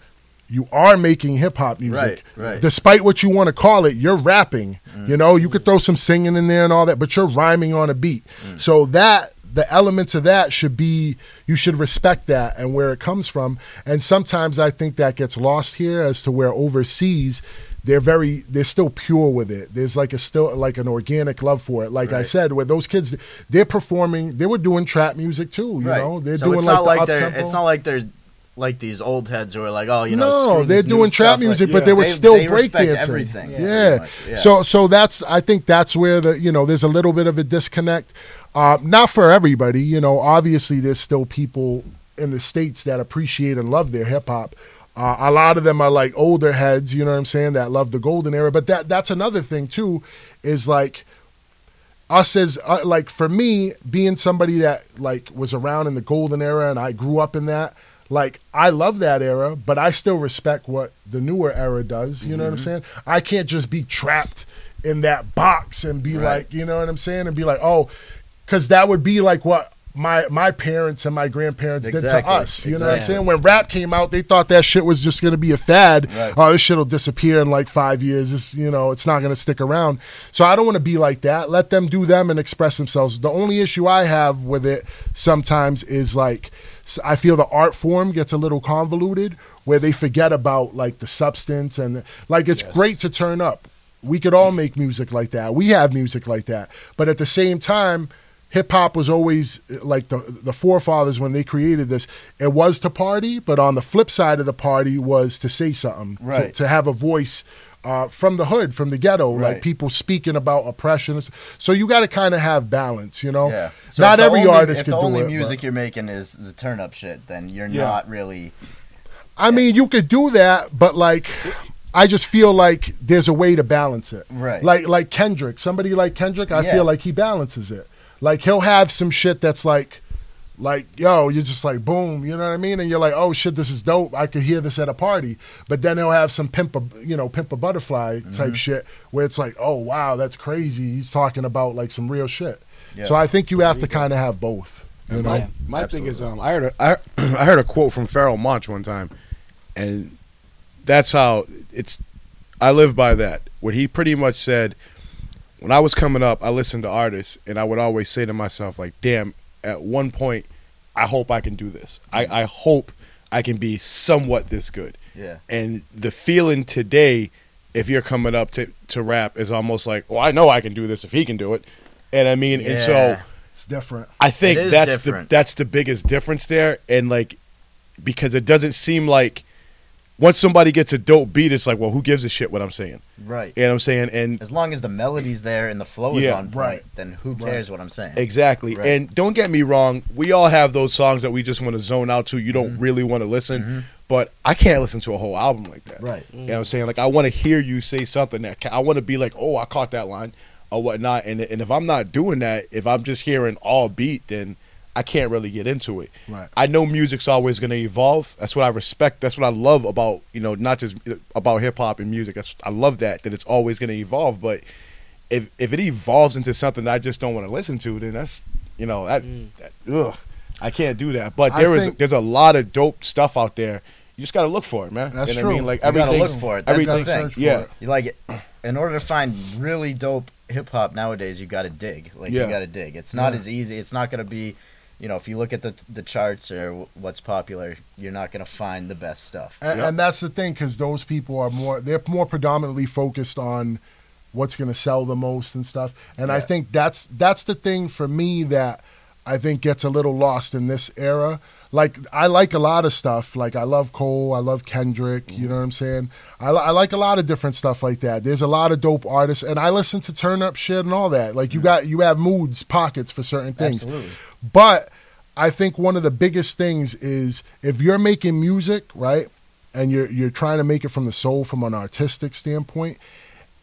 you are making hip hop music, Right, right. Despite what you want to call it, you're rapping. You mm. know, you could throw some singing in there and all that, but you're rhyming on a beat. Mm. So that the elements of that should be you should respect that and where it comes from. And sometimes I think that gets lost here as to where overseas they're very they're still pure with it. There's like a still like an organic love for it. Like I said, where those kids they're performing, they were doing trap music too. You right. know, they're so doing it's like not the like they're. It's not like they're like these old heads who are like, oh, you know, no, they're doing trap stuff. Like, music, yeah. but they were they- still they breakdancing. everything. Yeah. Yeah, yeah. So so that's I think that's where the you know there's a little bit of a disconnect. Uh, not for everybody, you know. Obviously, there's still people in the states that appreciate and love their hip hop. Uh, a lot of them are like older heads, you know what I'm saying, that love the golden era. But that that's another thing too, is like us as uh, like for me being somebody that like was around in the golden era and I grew up in that like I love that era but I still respect what the newer era does you know what I'm saying I can't just be trapped in that box and be Right. like you know what I'm saying and be like oh cuz that would be like what my my parents and my grandparents did to us you know what I'm saying? When rap came out they thought that shit was just going to be a fad. Right. oh this shit'll disappear in like 5 years. It's, you know it's not going to stick around. So I don't want to be like that. Let them do them and express themselves. The only issue I have with it sometimes is like I feel the art form gets a little convoluted where they forget about like the substance and like it's great to turn up. We could all make music like that. We have music like that. But at the same time hip hop was always like the the forefathers when they created this. It was to party, but on the flip side of the party was to say something, to- Right. to, have a voice. Uh, from the hood, from the ghetto, like people speaking about oppression. So you got to kind of have balance, you know. Yeah. So Not every only, artist if the only music but- you're making is the turn up shit, then you're Yeah. not really. I mean, you could do that, but like, I just feel like there's a way to balance it. Right. Like like Kendrick, somebody like Kendrick, I Yeah. feel like he balances it. Like he'll have some shit that's like, like yo, you're just like boom, you know what I mean? And you're like, oh shit, this is dope. I could hear this at a party. But then he'll have some pimp, a, you know, pimp a butterfly Mm-hmm. type shit where it's like, oh wow, that's crazy. He's talking about like some real shit. Yeah. So I think you have to kind of have both. You know? my my thing is, um, I heard a, I, I heard a quote from Pharoahe Monch one time, and that's how it's. I live by that. What he pretty much said. When I was coming up, I listened to artists, and I would always say to myself, like, "Damn, at one point, I hope I can do this. I, I hope I can be somewhat this good. Yeah. And the feeling today, if you're coming up to, to rap, is almost like, well, I know I can do this if he can do it. And I mean, and so It's different. I think that's different. the that's the biggest difference there, and like because it doesn't seem like once somebody gets a dope beat, it's like, well, who gives a shit what I'm saying? Right. You know what I'm saying? And As long as the melody's there and the flow is Yeah. on point, Right. then who Right. cares what I'm saying? exactly. Right. And don't get me wrong, we all have those songs that we just want to zone out to. You don't Mm-hmm. really want to listen, but I can't listen to a whole album like that. Right. You know what I'm saying? Like I want to hear you say something that I want to be like, oh, I caught that line or whatnot. And and if I'm not doing that, if I'm just hearing all beat, then I can't really get into it. Right. I know music's always going to evolve. That's what I respect. That's what I love about you know not just about hip hop and music. That's I love that that it's always going to evolve. But if if it evolves into something I just don't want to listen to, then that's you know that, mm. that ugh, I can't do that. But I there is think- there's a lot of dope stuff out there. You just got to look for it, man. That's You know true. what I mean, like You everything. look for it. That's the everything. thing. Yeah. You like it. In order to find really dope hip hop nowadays, you got to dig. Like Yeah. you got to dig. It's not Yeah. as easy. It's not going to be, you know, if you look at the the charts or what's popular, you're not going to find the best stuff. And, Yep. and that's the thing, because those people are more, they're more predominantly focused on what's going to sell the most and stuff. And I think that's that's the thing for me that I think gets a little lost in this era. Like I like a lot of stuff. Like I love Cole, I love Kendrick. You know mm-hmm. what I'm saying? I, I like a lot of different stuff like that. There's a lot of dope artists, and I listen to turn up shit and all that. Like you mm-hmm. got you have moods, pockets for certain things. Absolutely. But I think one of the biggest things is if you're making music, right, and you're you're trying to make it from the soul, from an artistic standpoint.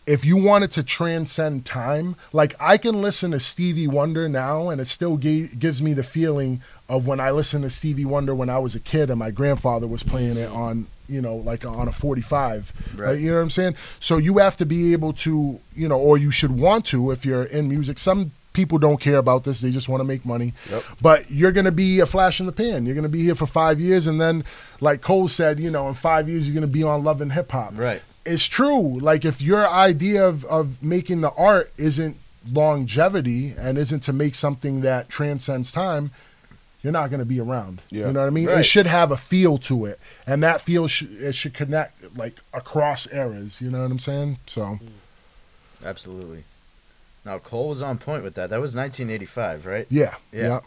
If you want it to transcend time, like I can listen to Stevie Wonder now, and it still gi- gives me the feeling of when I listened to Stevie Wonder when I was a kid, and my grandfather was playing it on, you know, like on a 45. Right. You know what I'm saying? So you have to be able to, you know, or you should want to if you're in music. Some people don't care about this; they just want to make money. Yep. But you're going to be a flash in the pan. You're going to be here for five years, and then, like Cole said, you know, in five years you're going to be on Love and Hip Hop. Right. It's true. Like if your idea of of making the art isn't longevity and isn't to make something that transcends time. You're not going to be around. Yeah. You know what I mean? It should have a feel to it, and that feel sh- it should connect like across eras. You know what I'm saying? So Absolutely. Now Cole was on point with that. That was 1985, right? yeah, Yeah. yeah.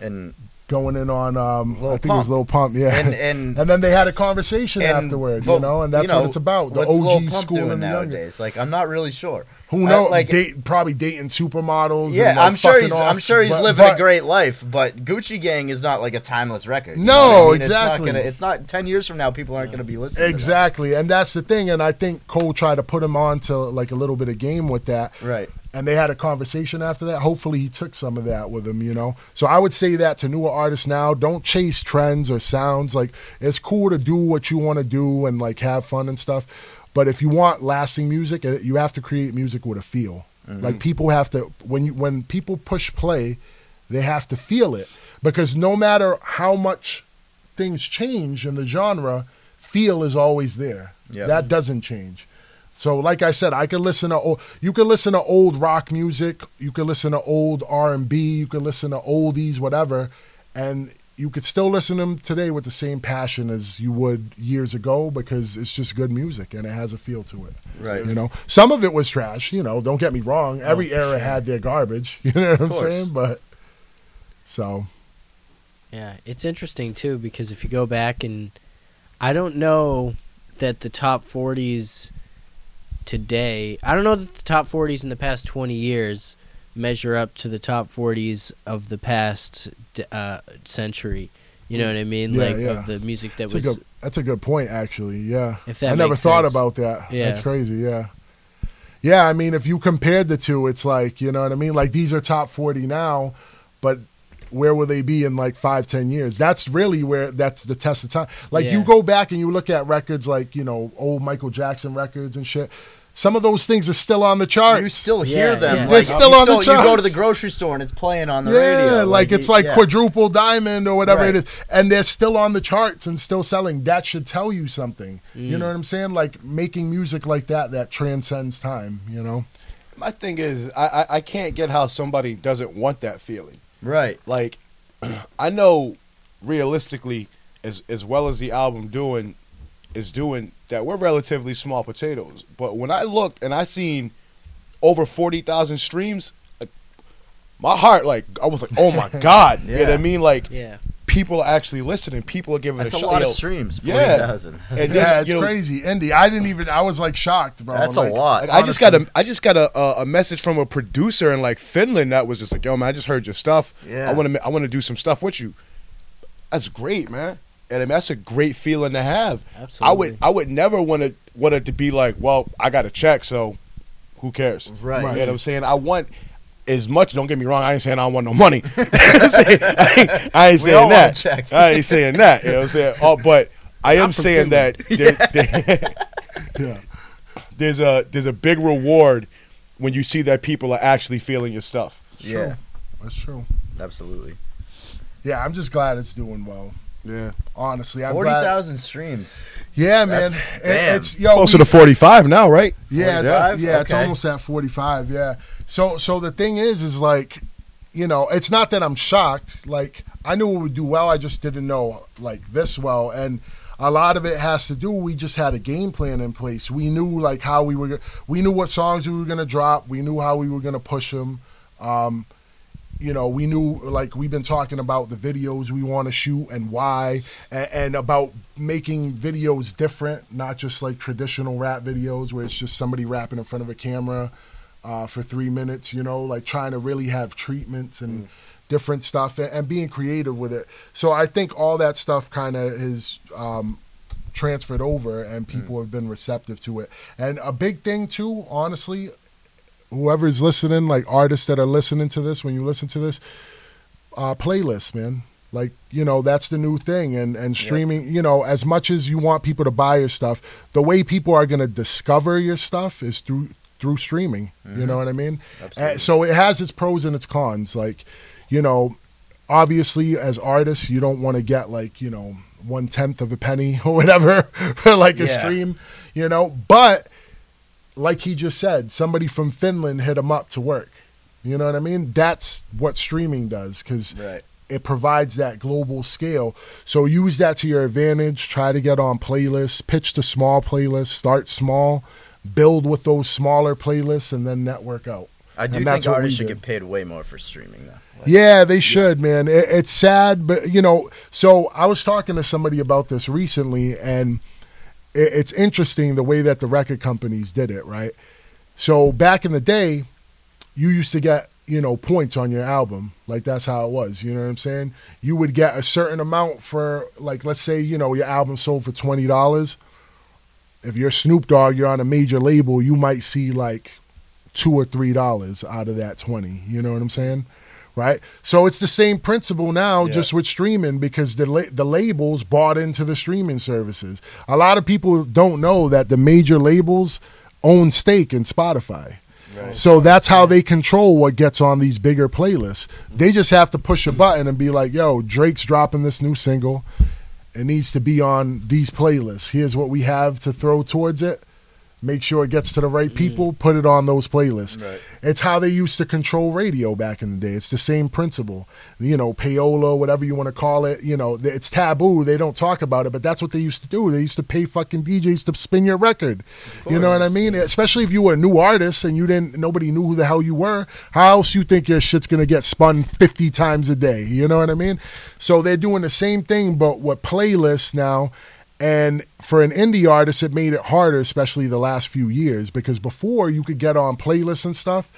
And Going in on, um, I think it was Pump. Lil Pump. Yeah, and and And then they had a conversation and- afterward, but, you know, and that's you know, what it's about. The what's OG Pump school doing and the younger. nowadays? Like I'm not really sure. Who knows? like- date, probably dating supermodels. and, Yeah, like, I'm sure he's off, I'm sure he's but- living but- a great life, but Gucci Gang is not like a timeless record. No, I mean? exactly. It's not, gonna, it's not ten years from now. People aren't going to be listening. to that. Exactly, and that's the thing. And I think Cole tried to put him on to like a little bit of game with that. Right. and they had a conversation after that. Hopefully, he took some of that with him, you know. So I would say that to newer artists now, don't chase trends or sounds. Like it's cool to do what you want to do and like have fun and stuff, but if you want lasting music, uh, you have to create music with a feel. Like people have to when you when people push play, they have to feel it because no matter how much things change in the genre, feel is always there. Yeah. That doesn't change. So, like I said, I can listen to o- you can listen to old rock music, you can listen to old R and B, you can listen to oldies, whatever, and you could still listen to them today with the same passion as you would years ago because it's just good music and it has a feel to it. Right. You know, some of it was trash. You know, don't get me wrong. Oh, Every for era sure. had their garbage. You know what I'm course. saying? But so Yeah, it's interesting too because if you go back and I don't know that the top 40s today, I don't know that the top 40s in the past 20 years measure up to the top 40s of the past uh, century. You know what I mean? Yeah, like yeah. of the music that that's was a good that's a good point actually. Yeah. if that I never thought sense. about that. Yeah. That's crazy. Yeah. Yeah, I mean, if you compared the two, it's like you know what I mean. Like these are top forty now, but where will they be in like five, ten years? That's really where that's the test of time. Like you go back and you look at records like you know old Michael Jackson records and shit. Some of those things are still on the charts. You still hear Yeah, them. yeah. Like, They're still you on the charts. You go to the grocery store and it's playing on the yeah, radio. like, it's like yeah. quadruple diamond or whatever Right. it is, and they're still on the charts and still selling. That should tell you something. You Mm. know what I'm saying? Like making music like that that transcends time. You know? My thing is, I, I I can't get how somebody doesn't want that feeling. Right. Like, I know realistically, as as well as the album doing is doing that we're relatively small potatoes. But when I looked and I seen over forty thousand streams, like, my heart like I was like, oh my god, you know what I mean? Like Yeah. people are actually listening, people are giving That's a a lot Yo, of streams. Yeah. And then, yeah, it's you know, crazy. Indy, I didn't even. I was like shocked, bro. That's Like, a lot. Like, I just got a I just got a, a a message from a producer in like Finland that was just like, "Yo, man, I just heard your stuff. Yeah. I want to I want to do some stuff with you." That's great, man. And that's a great feeling to have. Absolutely. I would I would never want to want it to be like, "Well, I got a check, so who cares?" Right. You know what I'm saying? I want as much. Don't get me wrong. I ain't saying I don't want no money. I ain't saying, I ain't, I ain't We saying all want a that. check. I ain't saying that. You know what I'm saying? Oh, but I am saying that there- there- Yeah. there's a there's a big reward when you see that people are actually feeling your stuff. Yeah, That's true. absolutely. Yeah, I'm just glad it's doing well. Yeah, Honestly, I'm Forty glad. streams. Yeah, man. That's- It- damn. it's yo. closer we- to 45 now, right? Yeah, it's, 45? yeah, it's Okay. almost at 45. Yeah. So so the thing is is like, you know, it's not that I'm shocked. Like I knew it would do well. I just didn't know like this well and a lot of it has to do we just had a game plan in place. We knew like how we were go- we knew what songs we were going to drop. We knew how we were going to push them. Um you know, we knew like we've been talking about the videos we want to shoot and why, and, and about making videos different, not just like traditional rap videos where it's just somebody rapping in front of a camera uh, for three minutes. You know, like trying to really have treatments and different stuff and, and being creative with it. So I think all that stuff kind of is um, transferred over, and people have been receptive to it. And a big thing too, honestly, whoever's listening, like artists that are listening to this, when you listen to this, uh, playlists, man. Like you know, that's the new thing, and and streaming. You know, as much as you want people to buy your stuff, the way people are going to discover your stuff is through through streaming. You know what I mean? Absolutely. So it has its pros and its cons. Like, you know, obviously as artists, you don't want to get like you know one tenth of a penny or whatever for like a stream. You know, but like he just said, somebody from Finland hit him up to work. You know what I mean? That's what streaming does because Right. it provides that global scale. So use that to your advantage. Try to get on playlists, pitch to small playlists, start small, build with those smaller playlists, and then network out. I do And think that's what we artists should get paid way more for streaming though. Like, Yeah, they should, man. It, it's sad, but you know. So I was talking to somebody about this recently, and it's interesting the way that the record companies did it, right? So back in the day, you used to get you know points on your album, like that's how it was. You know what I'm saying? You would get a certain amount for, like, let's say you know your album sold for twenty dollars. If you're Snoop Dogg, you're on a major label, you might see like two or three dollars out of that twenty. You know what I'm saying? Right? So it's the same principle now, Yeah. just with streaming, because the la- the labels bought into the streaming services. A lot of people don't know that the major labels own stake in Spotify. Right. So that's how they control what gets on these bigger playlists. They just have to push a button and be like, "Yo, Drake's dropping this new single. It needs to be on these playlists. Here's what we have to throw towards it. Make sure it gets to the right mm. people. Put it on those playlists. Right. It's how they used to control radio back in the day. It's the same principle. You know, payola, whatever you want to call it. You know, it's taboo. They don't talk about it, but that's what they used to do. They used to pay fucking DJs to spin your record. You know what I mean? Especially if you were a new artist and you didn't, nobody knew who the hell you were. How else you think your shit's gonna get spun fifty times a day? You know what I mean? So they're doing the same thing, but with playlists now. And for an indie artist, it made it harder, especially the last few years, because before you could get on playlists and stuff,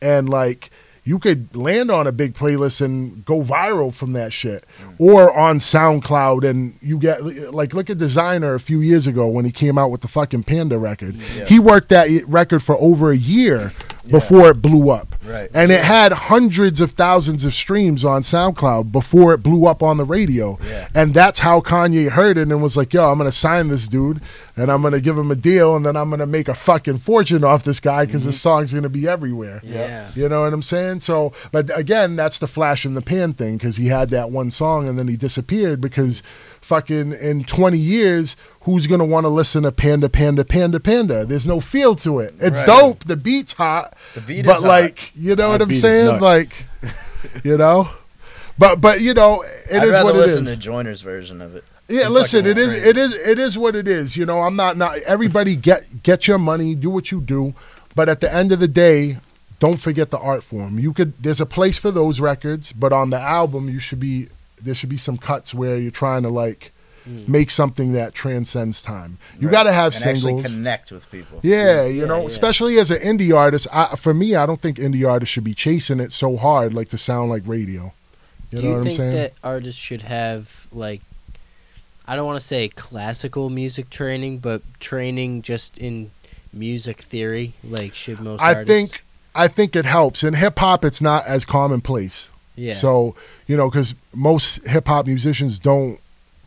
and like you could land on a big playlist and go viral from that shit, mm. or on SoundCloud, and you get like look at Desiigner a few years ago when he came out with the fucking Panda record. He worked that record for over a year before it blew up. Right. And it had hundreds of thousands of streams on SoundCloud before it blew up on the radio. Yeah. And that's how Kanye heard it and was like, yo, I'm going to sign this dude and I'm going to give him a deal and then I'm going to make a fucking fortune off this guy because Mm-hmm. his song's going to be everywhere. Yeah. You know what I'm saying? So, but again, that's the flash in the pan thing because he had that one song and then he disappeared because fucking in 20 years, who's going to want to listen to Panda, Panda, Panda, Panda? There's no feel to it. It's Right. dope. The beat's hot. The beat but is hot. like, you know That what I'm saying? Like, you know? But, but you know, it I'd is rather what it listen is. to Joyner's version of it. Yeah, You listen, it is it is it is what it is. You know, I'm not not everybody get get your money, do what you do, but at the end of the day, don't forget the art form. You could there's a place for those records, but on the album you should be there should be some cuts where you're trying to like mm. make something that transcends time. You Right. got to have and actually singles. connect with people. Yeah, you Yeah, know, yeah. especially as an indie artist. I, for me, I don't think indie artists should be chasing it so hard, like to sound like radio. You Do know you what I'm think saying? that artists should have like I don't want to say classical music training, but training just in music theory? Like should most I artists think I think it helps. In hip hop, it's not as commonplace. Yeah. So you know, because most hip hop musicians don't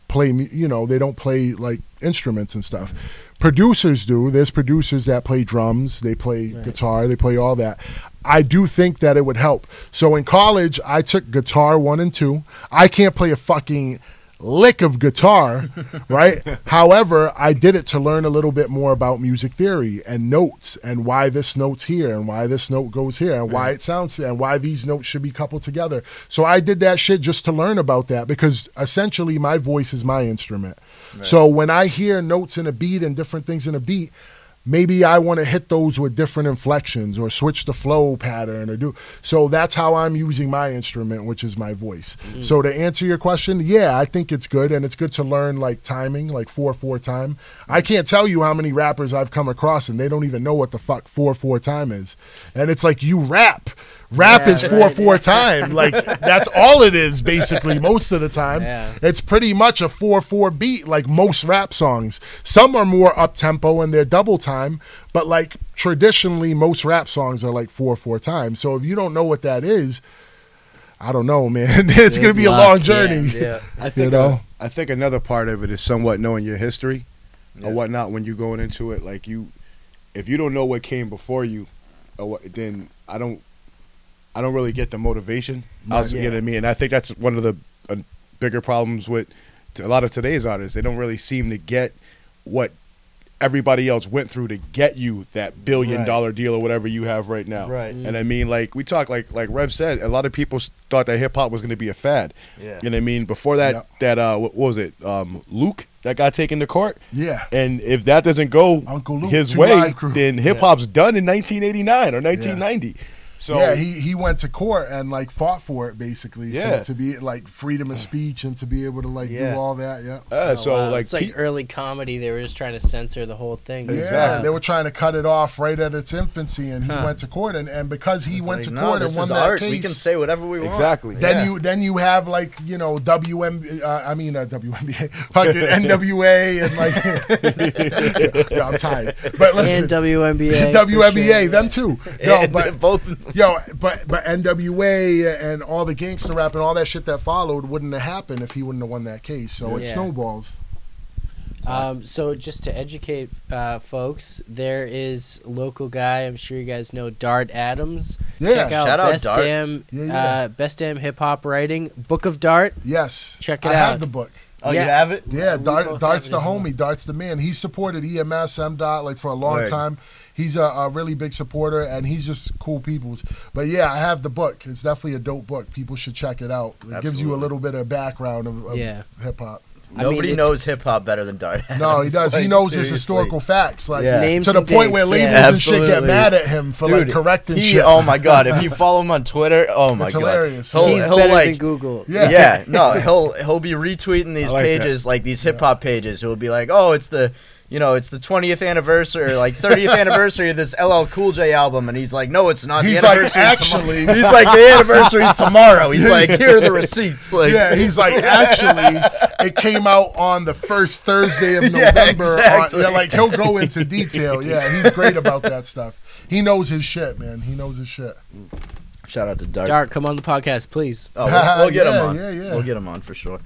play, you know, they don't play like instruments and stuff. Producers do. There's producers that play drums, they play Right. guitar, they play all that. I do think that it would help. So in college, I took guitar one and two. I can't play a fucking lick of guitar, right? However, I did it to learn a little bit more about music theory and notes and why this note's here and why this note goes here and why it sounds and why these notes should be coupled together. So I did that shit just to learn about that because essentially my voice is my instrument. So when I hear notes in a beat and different things in a beat, maybe I want to hit those with different inflections or switch the flow pattern or do so that's how I'm using my instrument which is my voice. Mm. So to answer your question, yeah, I think it's good and it's good to learn like timing, like 4/4 time. I can't tell you how many rappers I've come across and they don't even know what the fuck 4/4 time is. And it's like you rap Rap Yeah, is right. four four time. Like that's all it is basically most of the time. Yeah. It's pretty much a four four beat like most rap songs. Some are more up tempo and they're double time, but like traditionally most rap songs are like four four time. So if you don't know what that is, I don't know, man. it's Good gonna be a long journey. Yeah. I think know? uh, I think another part of it is somewhat knowing your history Yeah. or whatnot when you're going into it. Like you, if you don't know what came before you, or what, then I don't, I don't really get the motivation. I was, what I mean? And I think that's one of the uh, bigger problems with a lot of today's artists. They don't really seem to get what everybody else went through to get you that billion Right. dollar deal or whatever you have right now. Right. And I mean, like we talk, like like Rev said, a lot of people thought that hip hop was going to be a fad. Yeah. You know what I mean? Before that, Yeah. that uh, what was it? Um, Luke that got taken to court. Yeah. And if that doesn't go Uncle Luke, his way, then hip hop's done in 1989 or 1990. So yeah, he, he went to court and like fought for it basically. so Yeah. to be like freedom of speech and to be able to like Yeah. do all that. Yeah. uh, Oh, so wow. like, it's like pe- early comedy. They were just trying to censor the whole thing. Yeah, Exactly. they were trying to cut it off right at its infancy, and he Huh. went to court, and, and because he It's went like, to no, court this and won that art. case, We can say whatever we want. Exactly. then Yeah. you then you have like you know WM, uh, I mean uh, WNBA, fucking NWA, and like yeah, I'm tired, but listen, and WNBA. for WNBA, sure. them too. No, but both. Yo, but but NWA and all the gangster rap and all that shit that followed wouldn't have happened if he wouldn't have won that case. So it Yeah. snowballs. Um, so just to educate uh, folks, there is a local guy. I'm sure you guys know Dart Adams. Yeah. Check out Shout out Best Dart. Damn Yeah, yeah. Uh, Best Damn Hip Hop Writing Book of Dart. Yes. Check it out. I out. have the book. Oh, Yeah. you have it? Yeah, We Dart, both Dart's it the as well. homie. Dart's the man. He supported EMS, MDOT, like for a long Word. time. He's a, a really big supporter, and he's just cool people's. But yeah, I have the book. It's definitely a dope book. People should check it out. It gives you a little bit of background of, of Yeah. hip hop. I mean, Nobody knows hip hop better than Dart. No, he Adams. does. he Like, knows his historical facts, like Yeah. Names to the and point where dates, labels yeah. and shit get mad at him for Dude, like correcting he, shit. Oh my god! If you follow him on Twitter, oh my It's god, hilarious. He'll, He's he'll better like, than Google. Yeah. yeah. no, he'll he'll be retweeting these I like that. pages, like these hip hop pages. He'll be like, oh, it's the you know, it's the 20th anniversary, or like 30th anniversary of this LL Cool J album, and he's like, no, it's not. He's the like, anniversary's tomorrow." actually- he's like, the anniversary's tomorrow. He's like, here are the receipts. Like, yeah, he's like, actually, it came out on the first Thursday of Yeah, November. on- yeah, like he'll go into detail. Yeah, he's great about that stuff. He knows his shit, man. He knows his shit. shout out to Dart. Dart, come on the podcast, please. Oh, we'll, we'll get him on. yeah, yeah. We'll get him on for sure.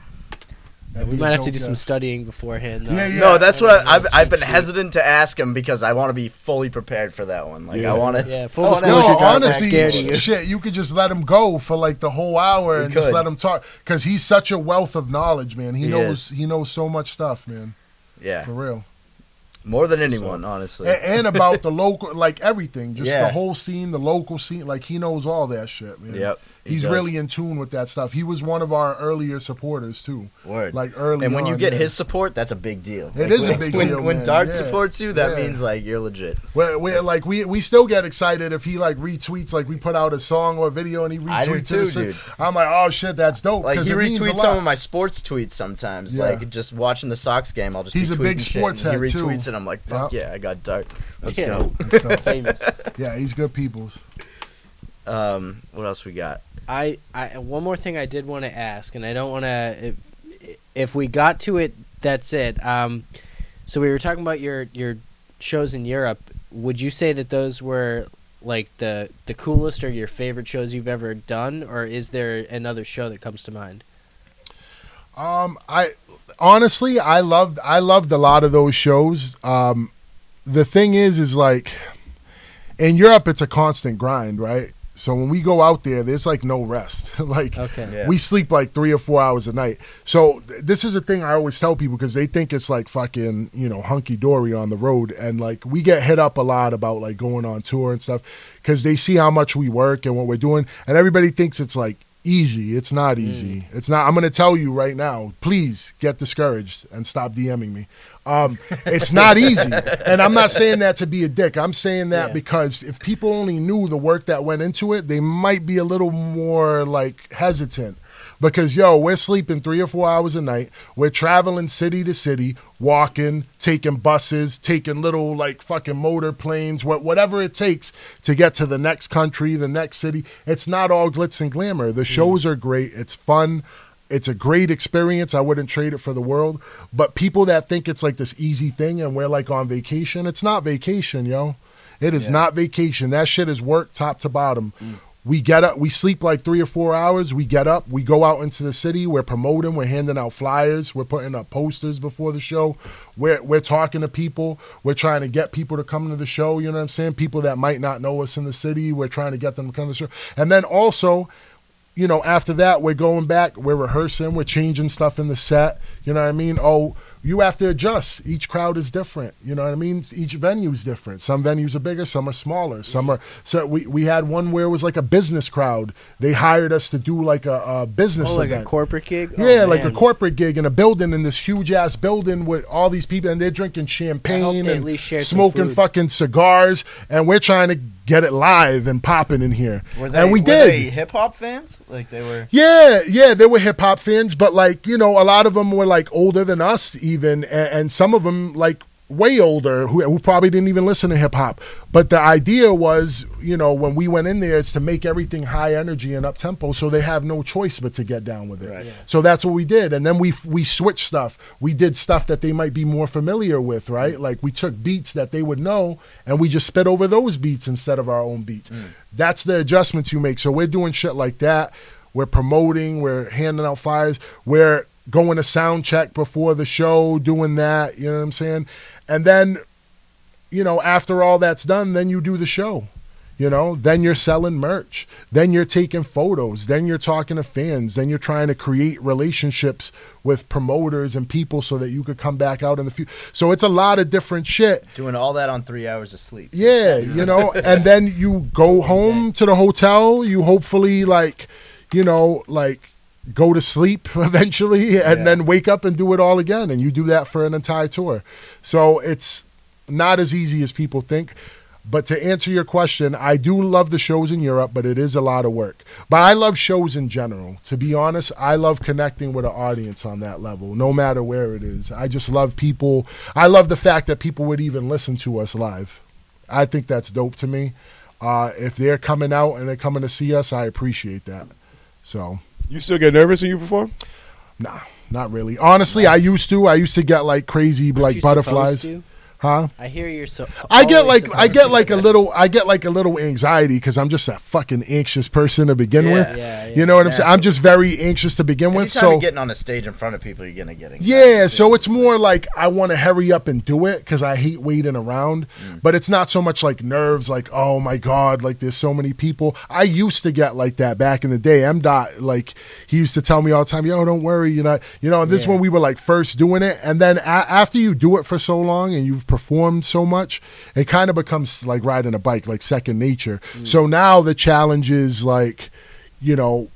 That'd we might have to dope do some studying beforehand. Though. Yeah, yeah. no, that's what I, I've, I've been sheet. hesitant to ask him because I want to be fully prepared for that one. Like, Yeah. I want to. Yeah, full Oh, no, disclosure, No, Dart, I'm honestly, of you. shit, you could just let him go for like the whole hour We and just let him talk because he's such a wealth of knowledge, man. He, He knows he knows so much stuff, man. Yeah, For real. more than anyone, honestly. A- and about the local, like everything, just Yeah. the whole scene, the local scene. Like he knows all that shit, man. Yep. He He's does. really in tune with that stuff. He was one of our earlier supporters too. Word. Like early. and when you get yeah. his support, that's a big deal. It Like, is a when- big when, deal, When man. Dart Yeah. supports you, that Yeah. means like you're legit. We're, we're, like we we still get excited if he like retweets like we put out a song or a video and he retweets I do it too, or shit. dude. I'm like, oh shit, that's dope. Like he it means a retweets some of my sports tweets sometimes. Yeah. Like just watching the Sox game, I'll just He's be a big tweeting shit, sports and head, He too. retweets it. And I'm like, fuck Yep. yeah, I got Dart. Let's Yeah. go. And stuff. Famous. yeah, he's good people's. Um, what else we got? I, I one more thing I did want to ask, and I don't want to. If, if we got to it, that's it. Um, so we were talking about your your shows in Europe. Would you say that those were like the the coolest or your favorite shows you've ever done, or is there another show that comes to mind? Um, I honestly, I loved, I loved a lot of those shows. Um, the thing is, is like in Europe, it's a constant grind, right? So when we go out there, there's like no rest. like Okay. Yeah. we sleep like three or four hours a night. So th- this is a thing I always tell people because they think it's like fucking, you know, hunky dory on the road. And like we get hit up a lot about like going on tour and stuff because they see how much we work and what we're doing. And everybody thinks it's like easy. It's not mm. easy. It's not. I'm going to tell you right now, please get discouraged and stop DMing me. Um, it's not easy. And I'm not saying that to be a dick. I'm saying that Yeah. because if people only knew the work that went into it, they might be a little more like hesitant. Because yo, we're sleeping three or four hours a night. We're traveling city to city, walking, taking buses, taking little like fucking motor planes, what whatever it takes to get to the next country, the next city. It's not all glitz and glamour. The shows are great. It's fun. It's a great experience. I wouldn't trade it for the world. But people that think it's like this easy thing and we're like on vacation, it's not vacation, yo. It is Yeah. not vacation. That shit is work top to bottom. We get up, we sleep like three or four hours. We get up, we go out into the city. We're promoting, we're handing out flyers, we're putting up posters before the show. We're we're talking to people. We're trying to get people to come to the show. You know what I'm saying? People that might not know us in the city. We're trying to get them to come to the show. And then also, you know, after that, we're going back, we're rehearsing, we're changing stuff in the set. You know what I mean? Oh, you have to adjust. Each crowd is different. You know what I mean? Each venue is different. Some venues are bigger, some are smaller. Some are. So we, we had one where it was like a business crowd. They hired us to do like a, a business Oh, like event. a corporate gig. Yeah, Oh, like a corporate gig in a building in this huge ass building with all these people, and they're drinking champagne and least shared some smoking fucking cigars, and we're trying to get it live and popping in here. Were they, and we were did. they hip hop fans? Like they were. Yeah, yeah, they were hip hop fans, but like you know, a lot of them were like older than us, even, and, and some of them like way older who, who probably didn't even listen to hip hop. But the idea was, you know, when we went in there, is to make everything high energy and up tempo, so they have no choice but to get down with it. Right. Yeah. So that's what we did, and then we we switched stuff. We did stuff that they might be more familiar with, right? Mm. Like we took beats that they would know, and we just spit over those beats instead of our own beats. Mm. That's the adjustments you make. So we're doing shit like that. We're promoting. We're handing out flyers. We're going to sound check before the show, doing that. You know what I'm saying? And then, you know, after all that's done, then you do the show. You know, then you're selling merch. Then you're taking photos. Then you're talking to fans. Then you're trying to create relationships with promoters and people so that you could come back out in the future. So it's a lot of different shit. Doing all that on three hours of sleep. Yeah, you know, and then you go home to the hotel. You hopefully like, you know, like go to sleep eventually, and Yeah. then wake up and do it all again. And you do that for an entire tour. So it's not as easy as people think. But to answer your question, I do love the shows in Europe, but it is a lot of work. But I love shows in general. To be honest, I love connecting with an audience on that level, no matter where it is. I just love people. I love the fact that people would even listen to us live. I think that's dope to me. Uh, if they're coming out and they're coming to see us, I appreciate that. So, You still get nervous when you perform? nah, not really. Honestly, I used to. I used to get like crazy, Aren't like you supposed butterflies. to? Huh? I hear you're so. I get like I get like a little I get like a little anxiety because I'm just a fucking anxious person to begin Yeah. with. Yeah, yeah. You know what I'm saying? I'm just very anxious to begin with. So you're getting on a stage in front of people, you're gonna get anxiety, yeah, so it's more like I want to hurry up and do it because I hate waiting around. Mm. But it's not so much like nerves, like oh my god, like there's so many people. I used to get like that back in the day. M dot like he used to tell me all the time, yo, don't worry, you know, you know. And this is Yeah. when we were like first doing it, and then a- after you do it for so long and you've performed so much, it kind of becomes like riding a bike, like second nature. Mm. So now the challenge is like you know,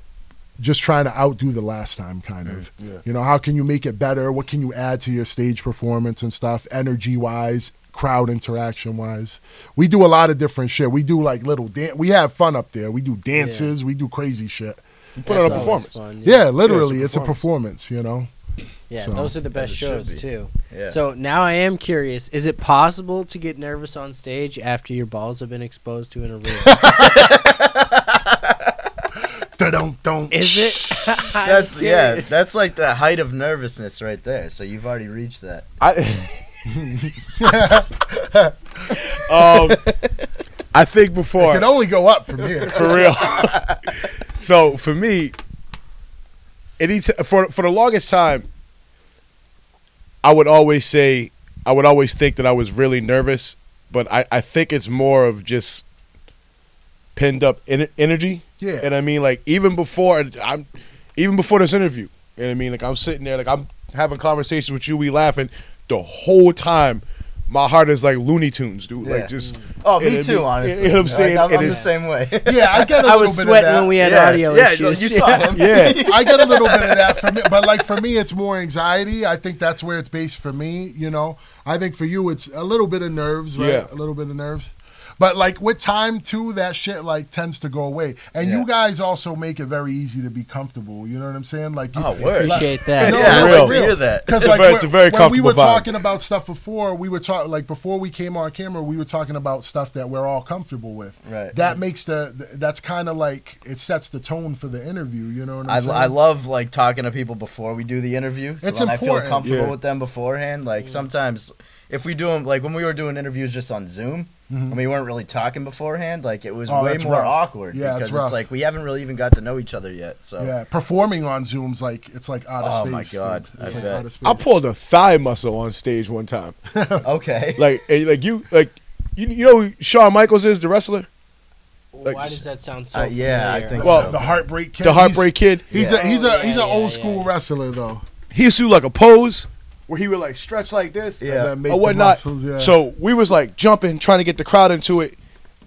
just trying to outdo the last time, kind mm, of. yeah. You know, how can you make it better? What can you add to your stage performance and stuff, energy wise, crowd interaction wise? We do a lot of different shit. We do like little dan- We have fun up there. We do dances. We do crazy shit. You put on a performance. fun, Yeah, literally, Yeah, it's it's a a performance. You know. Yeah, So- those are the best As it should shows be. too. Yeah. So now I am curious: is it possible to get nervous on stage after your balls have been exposed to an arena? Don't don't. is it? That's yeah, that's like the height of nervousness right there. So you've already reached that. I, um, I think It before can only go up from here. for real. so for me, any t- for for the longest time, I would always say I would always think that I was really nervous, but I I think it's more of just pinned up en- energy. Yeah. And I mean, like even before I'm, even before this interview, and I mean, like I'm sitting there, like I'm having conversations with you, we laughing the whole time. My heart is like Looney Tunes, dude. Yeah. Like just. Mm. Oh, me too. mean, honestly, You know what I'm saying? Like, I'm, I'm the same way. Yeah, I get a I little was bit sweating of that. I was sweating when we had yeah, audio yeah, issues. you saw him. Yeah. I get a little bit of that from it, but like for me, it's more anxiety. I think that's where it's based for me. You know, I think for you, it's a little bit of nerves, right? Yeah. A little bit of nerves. But like with time too, that shit like tends to go away. And Yeah. you guys also make it very easy to be comfortable. You know what I'm saying? Like, you, Oh, word. Appreciate that. No, yeah, I no, like to hear that. Because like when- it's a very when we were vibe. talking about stuff before, we were talking like before we came on camera, we were talking about stuff that we're all comfortable with. Right. That makes the, the that's kind of like it sets the tone for the interview. You know what I'm I, saying? I love like talking to people before we do the interview. So It's when I feel comfortable Yeah. with them beforehand. Like sometimes if we do them, like when we were doing interviews just on Zoom, and we weren't really talking beforehand, like it was Mm-hmm. Oh, way more rough. awkward Yeah, because it's it's like we haven't really even got to know each other yet. So Yeah, performing on Zooms like it's like out of Oh, space. my God, dude. I like bet. out of space. I pulled a thigh muscle on stage one time. okay, Like, like you, like you, you know, who Shawn Michaels is the wrestler, Like- Why does that sound so Uh, yeah, I familiar? think Well, so. the heartbreak kid. the Heartbreak Kid. He's, he's Yeah. a he's a he's an yeah, old yeah, school yeah. wrestler though. He used to do like a pose where he would like stretch like this, Yeah. And then make or the whatnot. muscles, yeah. So we was like jumping, trying to get the crowd into it.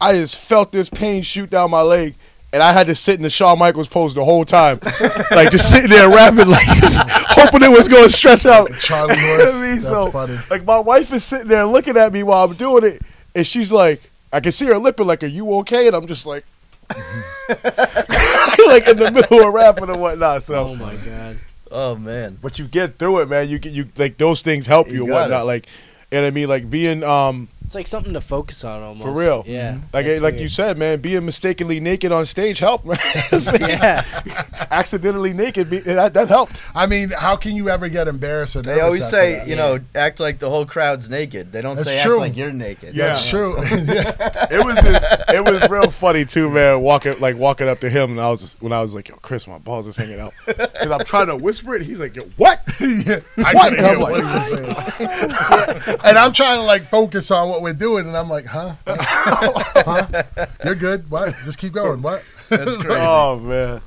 I just felt this pain shoot down my leg, and I had to sit in the Shawn Michaels pose the whole time, like just sitting there rapping, like just hoping it was going to stretch out. Charlie You know horse. I mean? That's So, funny. Like my wife is sitting there looking at me while I'm doing it, and she's like, I can see her lipping, like, "Are you okay?" And I'm just like, like in the middle of rapping and whatnot. So, Oh my god. Oh man, but you get through it, man. You get you like those things help you, You and whatnot. it. Like, and I mean, like being um It's like something to focus on almost. For real. Yeah. Mm-hmm. like That's like you said, man, being mistakenly naked on stage helped. Man. Yeah. Accidentally naked, be, that, that helped. I mean, how can you ever get embarrassed or they nervous always say that? you know act like the whole crowd's naked. They don't That's say true. act like you're naked. Yeah. That's true. Yeah. It was it was real funny too, man. Walking like walking up to him, and I was just, when I was like, "Yo, Chris, my balls is hanging out," because I'm trying to whisper it. He's like, "Yo, what?" Yeah. I What? And I'm hear what like- he was saying. and I'm trying to like focus on what we're doing, and I'm like, huh? huh? You're good. What? Just keep going. What? That's crazy. Oh man,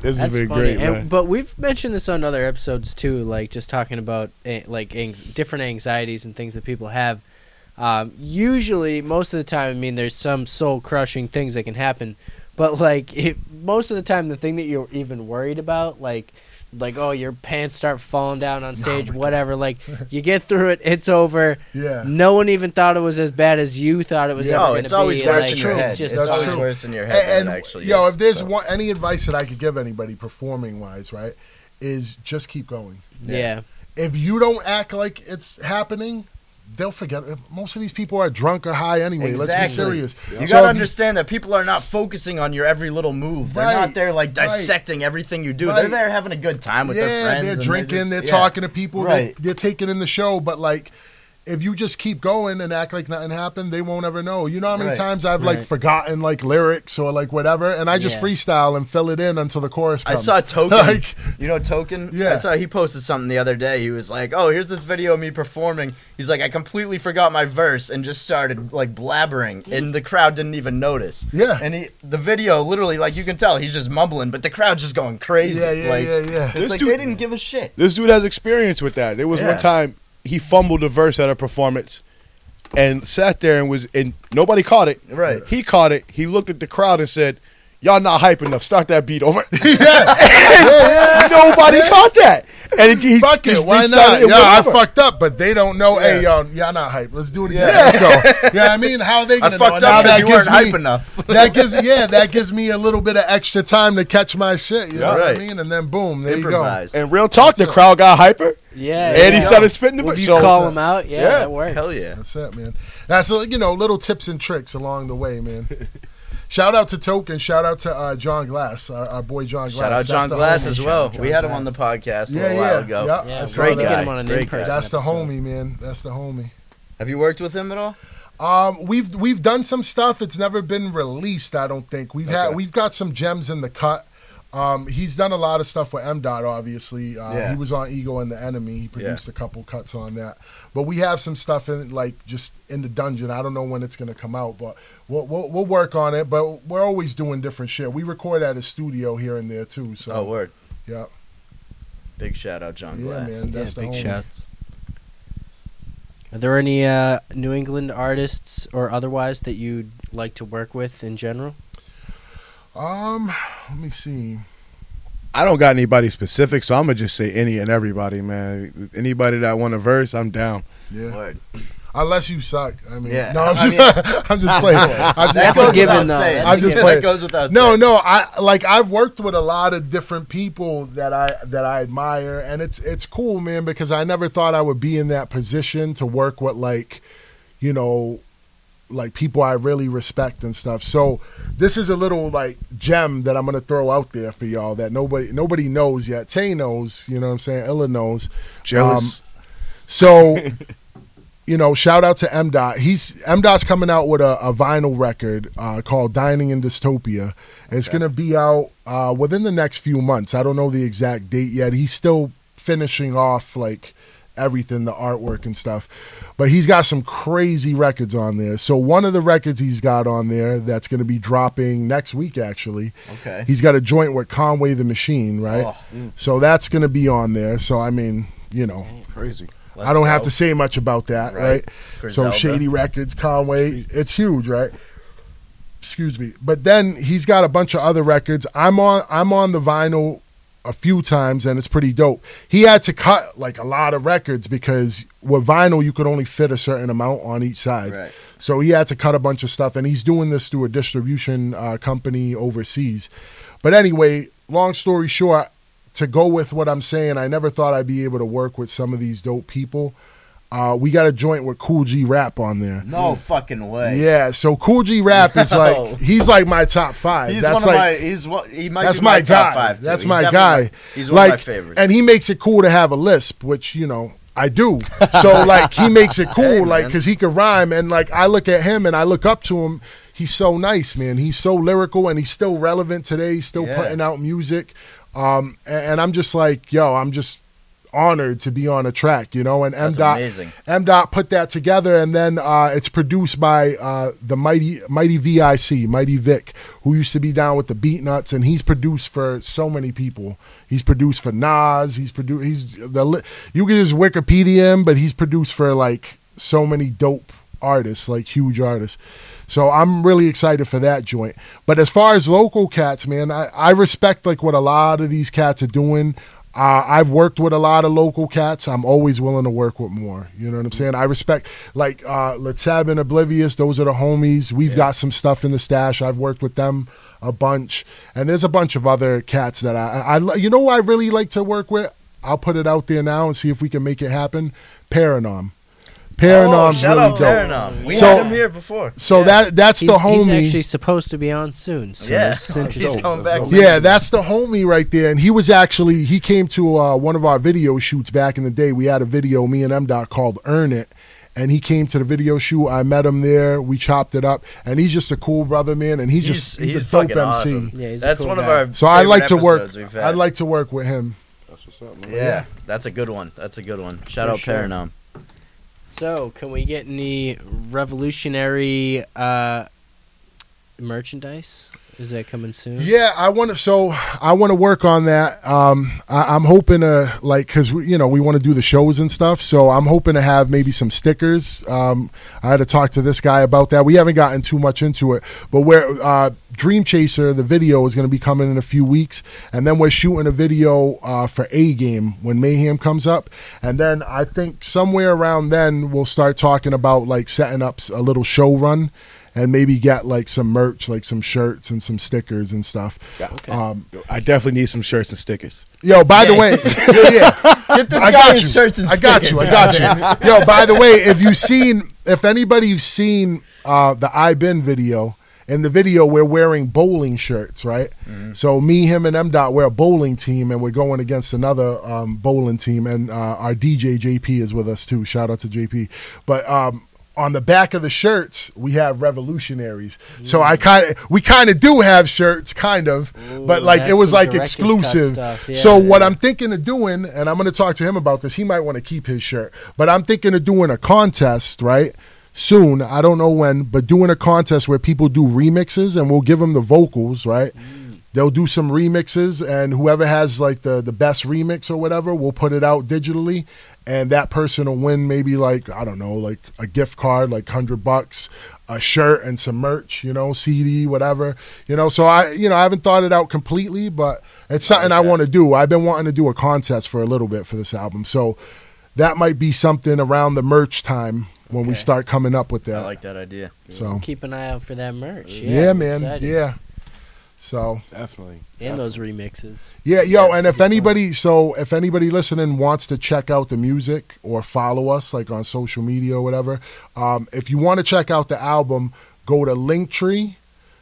this has That's been funny. great, And- man. but we've mentioned this on other episodes too, like just talking about eh, like anx- different anxieties and things that people have. Um, usually, most of the time, I mean, there's some soul crushing things that can happen, but like it, most of the time, the thing that you're even worried about, like like oh your pants start falling down on oh stage, whatever. Like you get through it, it's over. Yeah. No one even thought it was as bad as you thought it was Yeah. ever Oh, it's always be. worse like, in your head. It's just It's always true. worse in your head And, than it actually yo, is, if there's so. one any advice that I could give anybody performing wise, right, is just keep going. yeah. If you don't act like it's happening, they'll forget. Most of these people are drunk or high anyway. Let's be serious. You So gotta if understand that people are not focusing on your every little move. They're Right, not there like right. dissecting everything you do. They're there having a good time with yeah, their friends. they're drinking, just- they're yeah. talking to people, Right. they're, they're taking in the show. But like, if you just keep going and act like nothing happened, they won't ever know. You know how many Right. times I've like forgotten like lyrics or like whatever, and I just Yeah. freestyle and fill it in until the chorus I saw Token. Like- you know Token? Yeah. I saw he posted something the other day. He was like, "Oh, here's this video of me performing." He's like, "I completely forgot my verse and just started like blabbering, and the crowd didn't even notice." Yeah. And he, the video, literally, like you can tell, he's just mumbling, but the crowd's just going crazy. Yeah, yeah, like, yeah, yeah. It's This like dude- they didn't give a shit. This dude has experience with that. There was Yeah. one time he fumbled a verse at a performance and sat there and was and nobody caught it. Right. He caught it. He looked at the crowd and said, y'all not hype enough. Start that beat over. yeah, Nobody caught that. And it, he, fuck he it, why not? it Yeah, I whatever. fucked up, but they don't know. Hey, Yeah. yo, y'all not hype. Let's do it again. Yeah. Let's go. You know I mean? How are they I gonna fucked know? Up because that you gives weren't hype enough. that gives yeah that gives me a little bit of extra time to catch my shit. You know what Right. I mean? And then boom, there Improvise. And real talk, the crowd got hyper. Yeah. and he started spitting the If verse. you So call him out, yeah, Yeah. that works. Hell yeah. That's it, man. That's uh, you know little tips and tricks along the way, man. Shout out to Token. Shout out to uh, John Glass, our, our boy John Glass. Shout out John Glass homie. as well. John We had him on the Glass. podcast a Yeah, little yeah, while ago. yeah. Yeah, I great that. to get him on an Great in-person guy. That's the episode. homie, man. That's the homie. Have you worked with him at all? Um, we've we've done some stuff. It's never been released. I don't think we've had we've got some gems in the cut. Um, he's done a lot of stuff with M Dot. Obviously, uh, Yeah. he was on Ego and the Enemy. He produced a couple cuts on that. But we have some stuff in like just in the dungeon. I don't know when it's gonna come out, but we'll we'll, we'll work on it. But we're always doing different shit. We record at a studio here and there too. So Oh, word. yeah, Big shout out, John Glass. yeah, man. That's the big homie. shouts. Are there any uh, New England artists or otherwise that you'd like to work with in general? Um, let me see. I don't got anybody specific, so I'm gonna just say any and everybody, man. Anybody that want a verse, I'm down. Yeah, Word. unless you suck. I mean, Yeah, no, I'm I just, I'm just playing. I'm just, That That's a goes given, without though. saying. That's a given. That goes without No, saying. no, I like I've worked with a lot of different people that I that I admire and it's it's cool, man, because I never thought I would be in that position to work with like, you know, like people I really respect and stuff. So this is a little like gem that I'm gonna throw out there for y'all that nobody nobody knows yet. Tay knows, you know what I'm saying? Illa knows. Jealous. So, you know, shout out to M Dot. He's M Dot's coming out with a, a vinyl record uh, called "Dining in Dystopia." It's Okay. going to be out uh, within the next few months. I don't know the exact date yet. He's still finishing off like everything, the artwork and stuff. But he's got some crazy records on there. So one of the records he's got on there that's going to be dropping next week, actually. Okay. He's got a joint with Conway the Machine, right? Oh, So that's going to be on there. So I mean, you know, Crazy. I don't have to say much about that, Right. right? So Shady Records, Conway, it's huge, right? Excuse me. But then he's got a bunch of other records. I'm on I'm on the vinyl a few times and it's pretty dope. He had to cut like a lot of records because with vinyl you could only fit a certain amount on each side. Right. So he had to cut a bunch of stuff, and he's doing this through a distribution uh, company overseas. But anyway, long story short, to go with what I'm saying, I never thought I'd be able to work with some of these dope people. Uh, we got a joint with Kool G Rap on there. No fucking way. Yeah, so Kool G Rap is No. like he's like my top five. He's That's one of like, my. He's one. He might that's be my, my, top guy. five. too. That's He's my definitely guy. he's one like, of my favorites. and he makes it cool to have a lisp, which you know I do. So like he makes it cool, Hey, like because he can rhyme, and like I look at him and I look up to him. He's so nice, man. He's so lyrical, and he's still relevant today. He's still Yeah. putting out music, um, and, and I'm just like, yo, I'm just honored to be on a track, you know. And M dot. M dot put that together, and then uh, it's produced by uh, the mighty mighty Vic, Mighty Vic, who used to be down with the Beatnuts, and he's produced for so many people. He's produced for Nas. He's produced. He's the you can just Wikipedia him, but he's produced for like so many dope artists, like huge artists. So I'm really excited for that joint. But as far as local cats, man, I, I respect like what a lot of these cats are doing. Uh, I've worked with a lot of local cats. I'm always willing to work with more. You know what I'm saying? I respect like uh, Latab and Oblivious. Those are the homies. We've got some stuff in the stash. I've worked with them a bunch, and there's a bunch of other cats that I, I, you know, who I really like to work with. I'll put it out there now and see if we can make it happen. Paranorm. Oh, Paranorm's shout really out dope. Paranorm. We So- had him here before. So Yeah. that that's He's, the he's homie. actually supposed to be on soon. So Yeah, it's he's interesting. coming back. That's soon. Yeah, that's the homie right there. And he was actually he came to uh, one of our video shoots back in the day. We had a video, me and M Dot called Earn It. And he came to the video shoot. I met him there. We chopped it up, and he's just a cool brother, man. And he's, He's just he's, he's a dope fucking MC. awesome. Yeah, he's a that's cool one of our. So I like to work. episodes we've had. I'd like to work with him. That's what's up, man. Yeah, that's a good one. That's a good one. Shout For out sure. Paranorm. So, can we get any revolutionary uh, merchandise? Is that coming soon? Yeah, I want to. So I want to work on that. Um, I, I'm hoping to like because you know we want to do the shows and stuff. So I'm hoping to have maybe some stickers. Um, I had to talk to this guy about that. We haven't gotten too much into it, but where uh, Dream Chaser, the video is going to be coming in a few weeks, and then we're shooting a video uh, for A Game when Mayhem comes up, and then I think somewhere around then we'll start talking about like setting up a little show run and maybe get like some merch, like some shirts and some stickers and stuff. Okay. Um, I definitely need some shirts and stickers. yo, by the way, yeah, yeah, Get this I guy got you. shirts and I got you. I got you. Yo, by the way, if you've seen, if anybody's seen uh, the I Been video, in the video we're wearing bowling shirts, right? So me, him, and M Dot we're a bowling team, and we're going against another um, bowling team, and uh, our DJ JP is with us too. Shout out to JP. But um, on the back of the shirts we have revolutionaries. So I kind of we kind of do have shirts, kind of, but like it was like exclusive. yeah. So what I'm thinking of doing, and I'm going to talk to him about this. He might want to keep his shirt, but I'm thinking of doing a contest, right? Soon, I don't know when, but doing a contest where people do remixes, and we'll give them the vocals, right? They'll do some remixes, and whoever has like the the best remix or whatever, we'll put it out digitally, and that person will win maybe like I don't know, like a gift card, like hundred bucks, a shirt, and some merch, you know, CD, whatever, you know. So I, you know, I haven't thought it out completely, but it's something I want to do. I've been wanting to do a contest for a little bit for this album, so that might be something around the merch time when we start coming up with that. I like that idea. so Keep an eye out for that merch. yeah, Yeah, man, excited. yeah. So Definitely. And those remixes. Yeah, yo, Yes, and if be fun. anybody, so if anybody listening wants to check out the music or follow us like on social media or whatever, um, if you want to check out the album, go to Linktree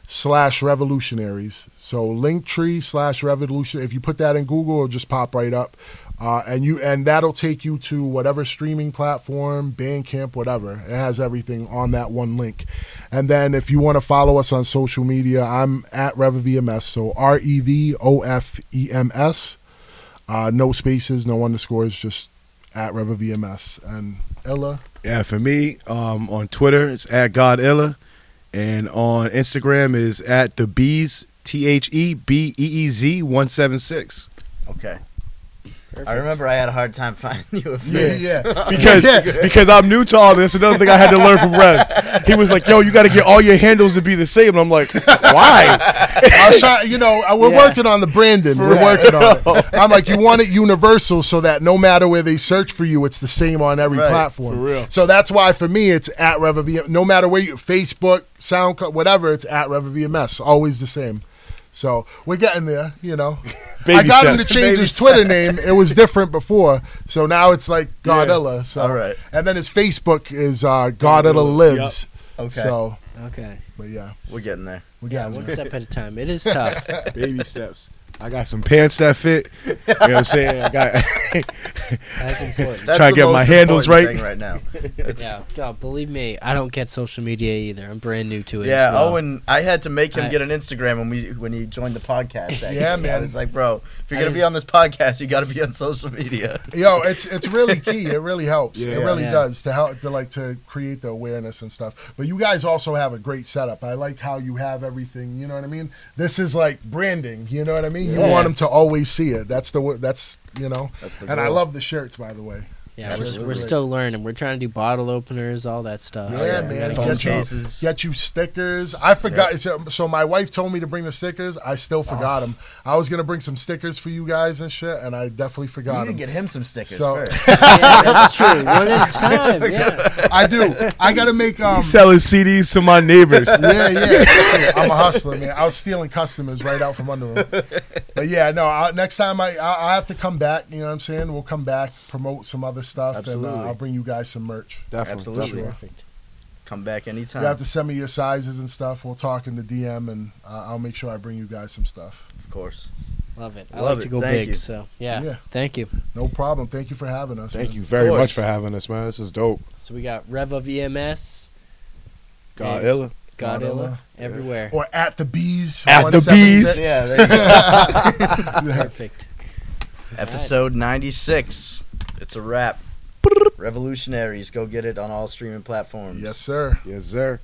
slash Revolutionaries. So Linktree slash Revolution. If you put that in Google, it'll just pop right up, uh, and you and that'll take you to whatever streaming platform, Bandcamp, whatever. It has everything on that one link. And then if you want to follow us on social media, I'm at RevoVMS. So R E V O F E M S. Uh, no spaces, no underscores, just at RevoVMS. And Ella, Yeah, for me, um, on Twitter it's at Godilla, and on Instagram is at the bees T H E B E E Z one seven six. Okay. Perfect. I remember I had a hard time finding you a face. yeah, Because Yeah. because I'm new to all this. Another thing I had to learn from Rev. He was like, "Yo, you got to get all your handles to be the same." And I'm like, "Why?" I was trying, you know, uh, we're Yeah. working on the branding. We're working on it. I'm like, you want it universal so that no matter where they search for you, it's the same on every Right, platform. for real. So that's why for me, it's at RevoVMS. No matter where you, Facebook, SoundCloud, whatever, it's at RevoVMS. Always the same. So we're getting there, you know. Baby I got him to change Baby his Twitter name. It was different before, so now it's like Godilla. So, All right. and then his Facebook is uh, Godilla Lives. Okay. So, Okay. but yeah, We're getting there. we Yeah, got one there. step at a time. It is tough. Baby steps. I got some pants that fit. You know what I'm saying? I got. That's important. That's Trying to get my handles right. right now. yeah, God, believe me, I don't get social media either. I'm brand new to it. Yeah, as well. Owen, I had to make him I- get an Instagram when we when he joined the podcast. Actually. Yeah, man. was like, bro, if you're I gonna be on this podcast, you got to be on social media. Yo, it's it's really key. It really helps. Yeah. it really Yeah. does to help to like to create the awareness and stuff. But you guys also have a great setup. I like how you have everything. You know what I mean? This is like branding. You know what I mean? You Yeah. want them to always see it. That's the that's you know. That's the And I love the shirts, by the way. Yeah, we're, we're still learning. We're trying to do bottle openers, all that stuff. Yeah, So man. phone Get you- cases. Get you stickers. I forgot. So, so my wife told me to bring the stickers. I still forgot them. I was gonna bring some stickers for you guys and shit, and I definitely You forgot need to them. get him some stickers So- first. yeah, that's true. One at a time. Yeah. I do. I gotta make um. selling CDs to my neighbors. yeah, yeah. I'm a hustler, man. I was stealing customers right out from under them. But yeah, no. I, next time I, I I have to come back. You know what I'm saying? We'll come back, promote some other stuff, and uh, I'll bring you guys some merch. Definitely. Absolutely. Perfect. Come back anytime. You have to send me your sizes and stuff. We'll talk in the DM, and uh, I'll make sure I bring you guys some stuff. of course. Love it. I Love like to go Thank big. you. So yeah. Yeah. Thank you. No problem. Thank you for having us. Thank man. you very much for having us, man. This is dope. So we got RevoVMS, Godilla. Godilla, Godilla. everywhere. Or at the bees. At the Bees. Yeah, there you go. Perfect. Episode 96. It's a wrap. Revolutionaries. Go get it on all streaming platforms. Yes, sir. Yes, sir.